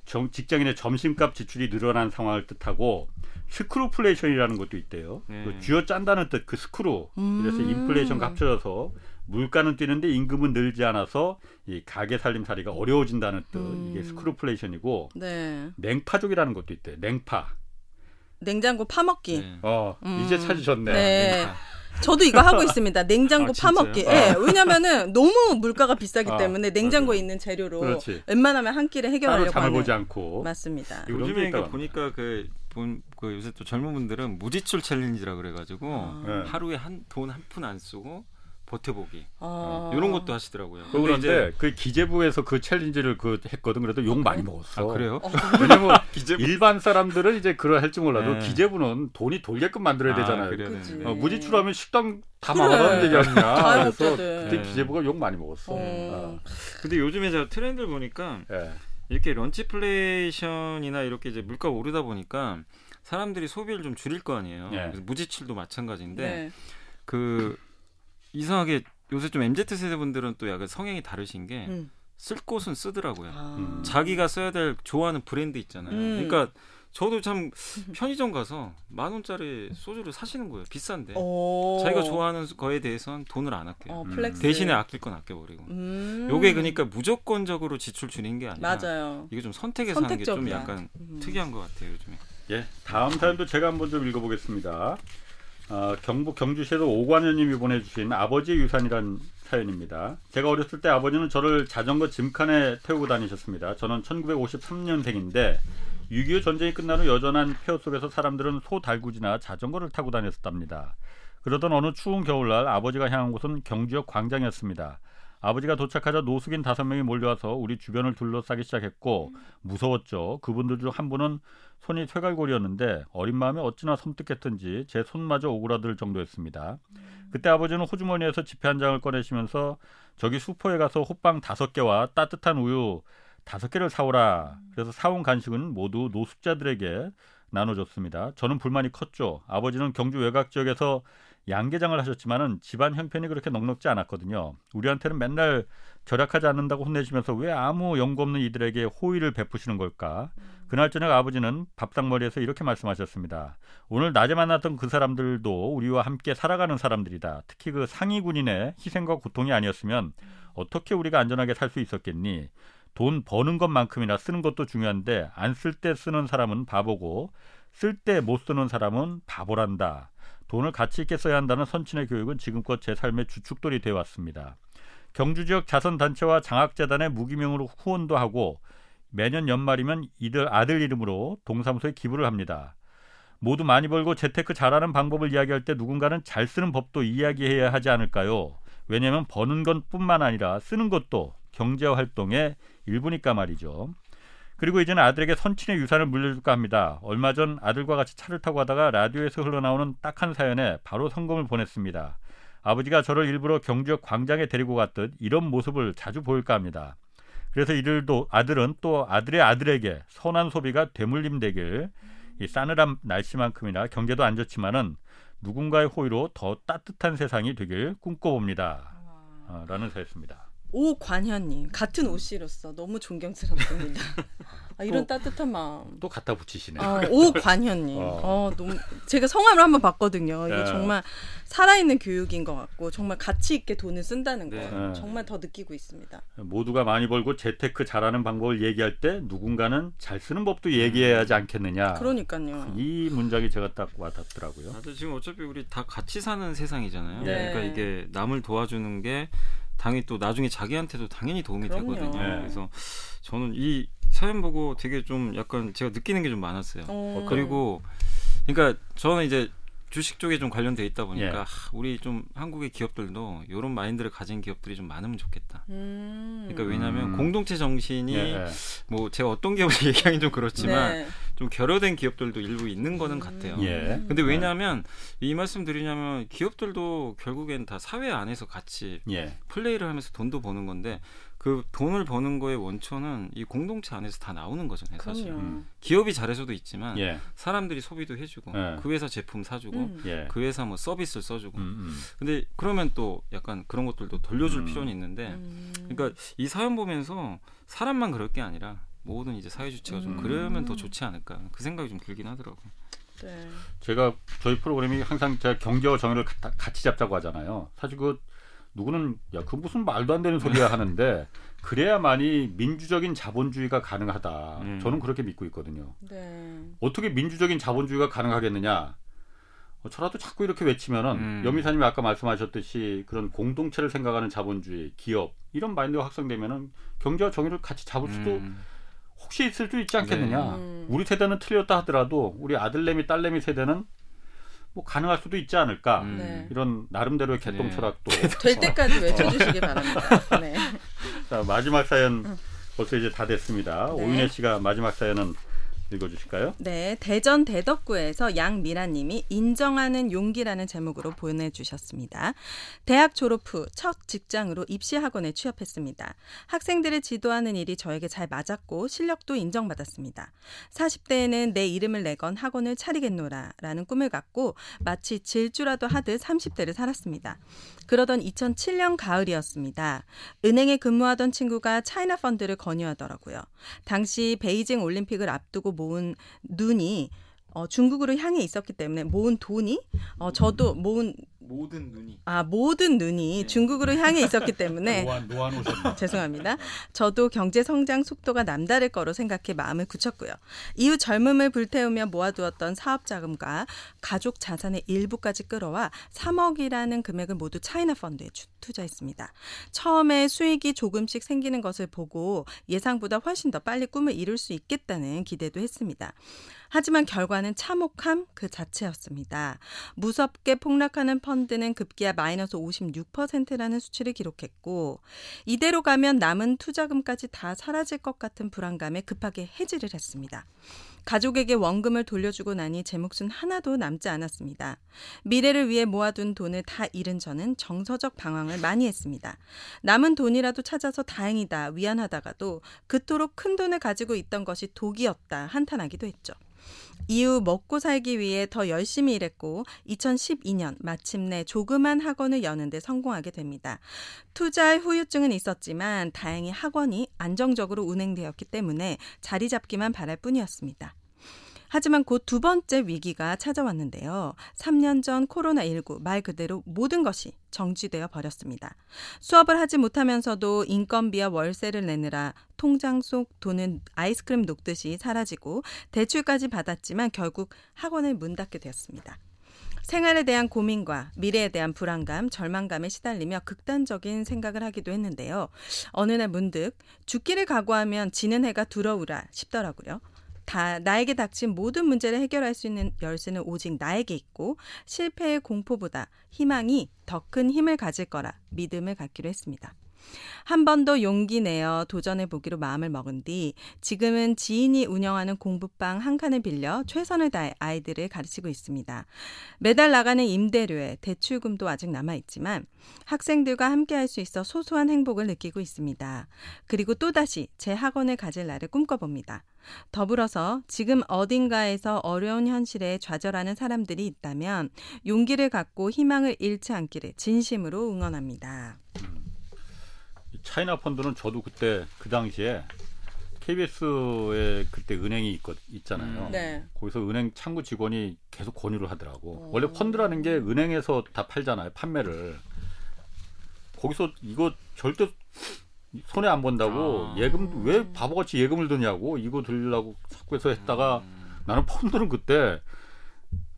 정- 직장인의 점심값 지출이 늘어난 상황을 뜻하고 screwflation이라는 것도 있대요. 네. 그 쥐어 짠다는 뜻 그 스크루. 그래서 음. 인플레이션과 합쳐져서 물가는 뛰는데 임금은 늘지 않아서 이 가게 살림살이가 어려워진다는 뜻. 음. 이게 스크루플레이션이고 네. 냉파족이라는 것도 있대. 요 냉파. 냉장고 파먹기. 네. 어, 음. 이제 찾으셨네. 네. 저도 이거 하고 있습니다. 냉장고 아? 파먹기. 예, 왜냐면은 너무 물가가 비싸기 아, 때문에 냉장고에 맞아요. 있는 재료로 그렇지. 웬만하면 한 끼를 해결하려고 하는. 보지 않고. 맞습니다. 요즘에 그러니까 보니까 그, 본, 그 요새 또 젊은 분들은 무지출 챌린지라 그래 가지고 아. 네. 하루에 한 돈 한 푼 안 쓰고 버텨보기 아. 이런 것도 하시더라고요. 그 그런데 이제- 그 기재부에서 그 챌린지를 그 했거든. 그래도 욕 많이 먹었어. 아 그래요? 왜냐면 기재부 일반 사람들은 이제 그러 할지 몰라도 네. 기재부는 돈이 돌게끔 만들어야 아, 되잖아요. 네. 어, 무지출하면 식당 다 그래. 망하는 얘기 아니냐. 그래서. 그때 네. 기재부가 욕 많이 먹었어. 어. 근데 요즘에 제가 트렌드를 보니까 어. 예. 이렇게 런치플레이션이나 이렇게 이제 물가 오르다 보니까 사람들이 소비를 좀 줄일 거 아니에요. 예. 그래서 무지출도 마찬가지인데 네. 그 이상하게 요새 좀 MZ 세대 분들은 또 약간 성향이 다르신 게쓸 음. 곳은 쓰더라고요. 아. 음. 자기가 써야 될 좋아하는 브랜드 있잖아요. 음. 그러니까 저도 참 편의점 가서 만 원짜리 소주를 사시는 거예요. 비싼데 오. 자기가 좋아하는 거에 대해서는 돈을 안 아껴요. 어, 음. 대신에 아낄 건 아껴버리고. 음. 요게 그러니까 무조건적으로 지출 줄인 게 아니라 맞아요. 이게 좀 선택해서 하는 게좀 선택적이야. 약간 음. 특이한 것 같아요 요즘에. 예, 다음 사연도 제가 한번 좀 읽어보겠습니다. 아, 경북 경주시에서 오관현님이 보내주신 아버지의 유산이란 사연입니다. 제가 어렸을 때 아버지는 저를 자전거 짐칸에 태우고 다니셨습니다. 저는 1953년생인데 6.25 전쟁이 끝난 후 여전한 폐허 속에서 사람들은 소 달구지나 자전거를 타고 다녔답니다. 그러던 어느 추운 겨울날 아버지가 향한 곳은 경주역 광장이었습니다. 아버지가 도착하자 노숙인 다섯 명이 몰려와서 우리 주변을 둘러싸기 시작했고 무서웠죠. 그분들 중 한 분은 손이 쇠갈골이었는데 어린 마음에 어찌나 섬뜩했던지 제 손마저 오그라들 정도였습니다. 그때 아버지는 호주머니에서 지폐 한 장을 꺼내시면서 저기 수포에 가서 호빵 다섯 개와 따뜻한 우유 다섯 개를 사오라. 그래서 사온 간식은 모두 노숙자들에게 나눠줬습니다. 저는 불만이 컸죠. 아버지는 경주 외곽 지역에서 양계장을 하셨지만은 집안 형편이 그렇게 넉넉지 않았거든요. 우리한테는 맨날 절약하지 않는다고 혼내시면서 왜 아무 연고 없는 이들에게 호의를 베푸시는 걸까? 그날 저녁 아버지는 밥상머리에서 이렇게 말씀하셨습니다. 오늘 낮에 만났던 그 사람들도 우리와 함께 살아가는 사람들이다. 특히 그 상위 군인의 희생과 고통이 아니었으면 어떻게 우리가 안전하게 살 수 있었겠니? 돈 버는 것만큼이나 쓰는 것도 중요한데 안 쓸 때 쓰는 사람은 바보고 쓸 때 못 쓰는 사람은 바보란다. 돈을 가치 있게 써야 한다는 선친의 교육은 지금껏 제 삶의 주축돌이 되어 왔습니다. 경주 지역 자선단체와 장학재단에 무기명으로 후원도 하고 매년 연말이면 이들 아들 이름으로 동사무소에 기부를 합니다. 모두 많이 벌고 재테크 잘하는 방법을 이야기할 때 누군가는 잘 쓰는 법도 이야기해야 하지 않을까요? 왜냐하면 버는 것뿐만 아니라 쓰는 것도 경제 활동의 일부니까 말이죠. 그리고 이제는 아들에게 선친의 유산을 물려줄까 합니다. 얼마 전 아들과 같이 차를 타고 가다가 라디오에서 흘러나오는 딱한 사연에 바로 성금을 보냈습니다. 아버지가 저를 일부러 경주역 광장에 데리고 갔듯 이런 모습을 자주 보일까 합니다. 그래서 이들도 아들은 또 아들의 아들에게 선한 소비가 되물림되길 이 싸늘한 날씨만큼이나 경제도 안 좋지만은 누군가의 호의로 더 따뜻한 세상이 되길 꿈꿔봅니다. 아, 라는 사였습니다. 오관현님 같은 옷이로서 너무 존경스럽습니다. 아, 이런 또- 따뜻한 마음. 또 갖다 붙이시네. 어, 오관현님. 어. 어. 너무 제가 성함을 한번 봤거든요. 이게 네. 정말 살아있는 교육인 것 같고 정말 가치 있게 돈을 쓴다는 거 네. 네. 정말 더 느끼고 있습니다. 모두가 많이 벌고 재테크 잘하는 방법을 얘기할 때 누군가는 잘 쓰는 법도 얘기해야 하지 않겠느냐. 그러니까요. 이 문장이 제가 딱 와닿더라고요. 맞아 지금 어차피 우리 다 같이 사는 세상이잖아요. 네. 그러니까 이게 남을 도와주는 게 당연히 또 나중에 자기한테도 당연히 도움이 그럼요. 되거든요. 네. 그래서 저는 이 사연 보고 되게 좀 약간 제가 느끼는 게 좀 많았어요. 어, 그리고 그러니까 저는 이제 주식 쪽에 좀 관련돼 있다 보니까 예. 하, 우리 좀 한국의 기업들도 이런 마인드를 가진 기업들이 좀 많으면 좋겠다. 음. 그러니까 왜냐하면 음. 공동체 정신이 예, 예. 뭐 제가 어떤 기업을 얘기하긴 좀 그렇지만 네. 좀 결여된 기업들도 일부 있는 거는 같아요. 예. 근데 왜냐하면 이 말씀 드리냐면 기업들도 결국엔 다 사회 안에서 같이 예. 플레이를 하면서 돈도 버는 건데 그 돈을 버는 거의 원천은 이 공동체 안에서 다 나오는 거잖아요. 사실. 음. 기업이 잘해서도 있지만 예. 사람들이 소비도 해주고 예. 그 회사 제품 사주고 음. 예. 그 회사 뭐 서비스를 써주고 음, 음. 근데 그러면 또 약간 그런 것들도 돌려줄 음. 필요는 있는데 음. 그러니까 이 사연 보면서 사람만 그럴 게 아니라 모든 이제 사회 주체가 좀 음. 그러면 더 좋지 않을까 그 생각이 좀 들긴 하더라고요. 네. 제가 저희 프로그램이 항상 제가 경제와 정의를 가- 같이 잡자고 하잖아요. 사실 그 누구는 야 그 무슨 말도 안 되는 소리야 하는데 그래야만이 민주적인 자본주의가 가능하다. 음. 저는 그렇게 믿고 있거든요. 네. 어떻게 민주적인 자본주의가 가능하겠느냐? 어, 저라도 자꾸 이렇게 외치면은 음. 여미사님이 아까 말씀하셨듯이 그런 공동체를 생각하는 자본주의, 기업 이런 마인드가 확산되면은 경제와 정의를 같이 잡을 수도 음. 혹시 있을 수 있지 않겠느냐? 음. 우리 세대는 틀렸다 하더라도 우리 아들내미 딸내미 세대는 뭐 가능할 수도 있지 않을까 음. 네. 이런 나름대로의 개똥 네. 철학도 될 때까지 외쳐주시기 바랍니다. 네. 자 마지막 사연 벌써 이제 다 됐습니다. 네. 오윤혜 씨가 마지막 사연은 읽어주실까요? 네, 대전 대덕구에서 양미라님이 인정하는 용기라는 제목으로 보내주셨습니다. 대학 졸업 후 첫 직장으로 입시 학원에 취업했습니다. 학생들을 지도하는 일이 저에게 잘 맞았고 실력도 인정받았습니다. 40대에는 내 이름을 내건 학원을 차리겠노라라는 꿈을 갖고 마치 질주라도 하듯 30대를 살았습니다. 그러던 2007년 가을이었습니다. 은행에 근무하던 친구가 차이나 펀드를 권유하더라고요. 당시 베이징 올림픽을 앞두고 모은 눈이 어, 중국으로 향해 있었기 때문에 모은 돈이 어, 저도 모은 모든 눈이 아 모든 눈이 중국으로 향해 있었기 때문에 노안 노안 오셨네. 죄송합니다. 저도 경제 성장 속도가 남다를 거로 생각해 마음을 굳혔고요. 이후 젊음을 불태우며 모아두었던 사업 자금과 가족 자산의 일부까지 끌어와 3억이라는 금액을 모두 차이나 펀드에 주- 투자했습니다. 처음에 수익이 조금씩 생기는 것을 보고 예상보다 훨씬 더 빨리 꿈을 이룰 수 있겠다는 기대도 했습니다. 하지만 결과는 참혹함 그 자체였습니다. 무섭게 폭락하는 펀드는 급기야 마이너스 56%라는 수치를 기록했고 이대로 가면 남은 투자금까지 다 사라질 것 같은 불안감에 급하게 해지를 했습니다. 가족에게 원금을 돌려주고 나니 제 몫은 하나도 남지 않았습니다. 미래를 위해 모아둔 돈을 다 잃은 저는 정서적 방황을 많이 했습니다. 남은 돈이라도 찾아서 다행이다 위안하다가도 그토록 큰 돈을 가지고 있던 것이 독이었다 한탄하기도 했죠. 이후 먹고 살기 위해 더 열심히 일했고 2012년 마침내 조그만 학원을 여는데 성공하게 됩니다. 투자의 후유증은 있었지만 다행히 학원이 안정적으로 운행되었기 때문에 자리 잡기만 바랄 뿐이었습니다. 하지만 곧 두 번째 위기가 찾아왔는데요. 3년 전 코로나19 말 그대로 모든 것이 정지되어 버렸습니다. 수업을 하지 못하면서도 인건비와 월세를 내느라 통장 속 돈은 아이스크림 녹듯이 사라지고 대출까지 받았지만 결국 학원을 문 닫게 되었습니다. 생활에 대한 고민과 미래에 대한 불안감, 절망감에 시달리며 극단적인 생각을 하기도 했는데요. 어느 날 문득 죽기를 각오하면 지는 해가 두려우라 싶더라고요. 다 나에게 닥친 모든 문제를 해결할 수 있는 열쇠는 오직 나에게 있고 실패의 공포보다 희망이 더 큰 힘을 가질 거라 믿음을 갖기로 했습니다. 한 번 더 용기 내어 도전해 보기로 마음을 먹은 뒤 지금은 지인이 운영하는 공부방 한 칸을 빌려 최선을 다해 아이들을 가르치고 있습니다. 매달 나가는 임대료에 대출금도 아직 남아 있지만 학생들과 함께 할 수 있어 소소한 행복을 느끼고 있습니다. 그리고 또다시 제 학원을 가질 날을 꿈꿔봅니다. 더불어서 지금 어딘가에서 어려운 현실에 좌절하는 사람들이 있다면 용기를 갖고 희망을 잃지 않기를 진심으로 응원합니다. 이 차이나 펀드는 저도 그때 그 당시에 KBS에 그때 은행이 있, 있잖아요. 음. 네. 거기서 은행 창구 직원이 계속 권유를 하더라고. 어. 원래 펀드라는 게 은행에서 다 팔잖아요. 판매를. 거기서 이거 절대 손해 안 본다고 아. 예금 왜 바보같이 예금을 드냐고 이거 들려고 자꾸 해서 했다가 음. 나는 펀드는 그때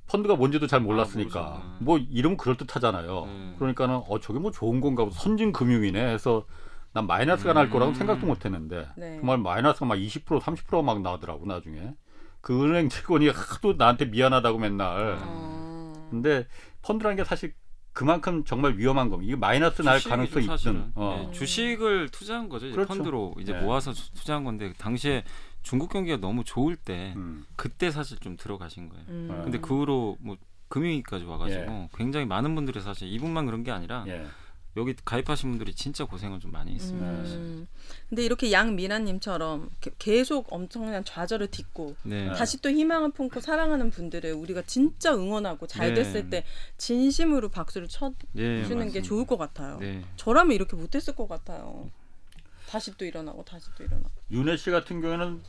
펀드가 뭔지도 잘 몰랐으니까 아, 모르죠. 뭐 이름 그럴 듯하잖아요. 음. 그러니까는 어 저게 뭐 좋은 건가 보다 선진 금융이네 해서 난 마이너스가 날 거라고 음. 생각도 못 했는데 네. 정말 마이너스가 막 20% 30%막 나오더라고 나중에 그 은행 직원이 하도 나한테 미안하다고 맨날 어. 근데 펀드라는 게 사실 그만큼 정말 위험한 겁니다. 이게 마이너스 날 가능성이. 있든 어. 네, 주식을 투자한 거죠. 이제 그렇죠. 펀드로 이제 네. 모아서 주- 투자한 건데 당시에 중국 경기가 너무 좋을 때 음. 그때 사실 좀 들어가신 거예요. 음. 근데 그 후로 뭐 금융위기까지 와가지고 예. 굉장히 많은 분들이 사실 이분만 그런 게 아니라 예. 여기 가입하신 분들이 진짜 고생을 좀 많이 했습니다. 음. 근데 이렇게 양미라님처럼 게- 계속 엄청난 좌절을 딛고 네. 다시 또 희망을 품고 사랑하는 분들을 우리가 진짜 응원하고 잘 네. 됐을 때 진심으로 박수를 쳐주는 네, 게. 좋을 것 같아요. 네. 저라면 이렇게 못했을 것 같아요. 다시 또 일어나고 다시 또 일어나고. 윤혜 씨 같은 경우에는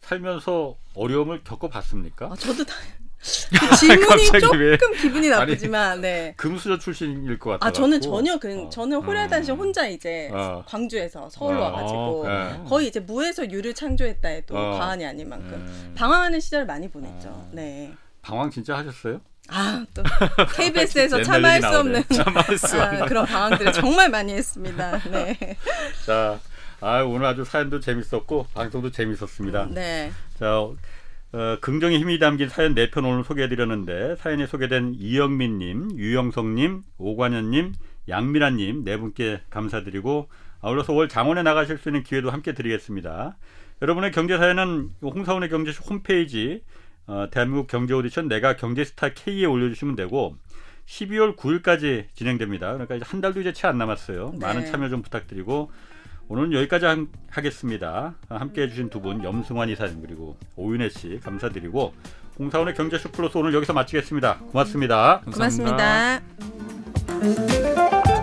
살면서 어려움을 겪어봤습니까? 아 저도 다. 그 질문이 조금 왜? 기분이 나쁘지만 네. 금수저 출신일 것 같아요. 아 저는 전혀 그 어. 저는 호라단시 음. 혼자 이제 어. 광주에서 서울로 어, 와가지고 네. 거의 이제 무에서 유를 창조했다 해도 어. 과언이 아닌 만큼 음. 방황하는 시절을 많이 보냈죠. 어. 네. 방황 진짜 하셨어요? 아또 KBS에서 참아할 수 없는 참아할 수 아, 그런 방황들을 정말 많이 했습니다. 네. 자, 아, 오늘 아주 사연도 재밌었고 방송도 재밌었습니다. 네. 자, 어, 긍정의 힘이 담긴 사연 4편 오늘 소개해드렸는데 사연이 소개된 이영민님, 유영성님, 오관현님, 양미란님 네 분께 감사드리고 아울러서 올 장원에 나가실 수 있는 기회도 함께 드리겠습니다. 여러분의 경제 사연은 홍사원의 경제쇼 홈페이지 어, 대한민국 경제 오디션 내가 경제스타 K에 올려주시면 되고 12월 9일까지 진행됩니다. 그러니까 이제 한 달도 이제 채 안 남았어요. 네. 많은 참여 좀 부탁드리고 오늘은 여기까지 한- 하겠습니다. 함께 해주신 두 분 염승환 이사님 그리고 오윤혜 씨 감사드리고 홍사원의 경제쇼 플러스 오늘 여기서 마치겠습니다. 고맙습니다. 감사합니다. 고맙습니다.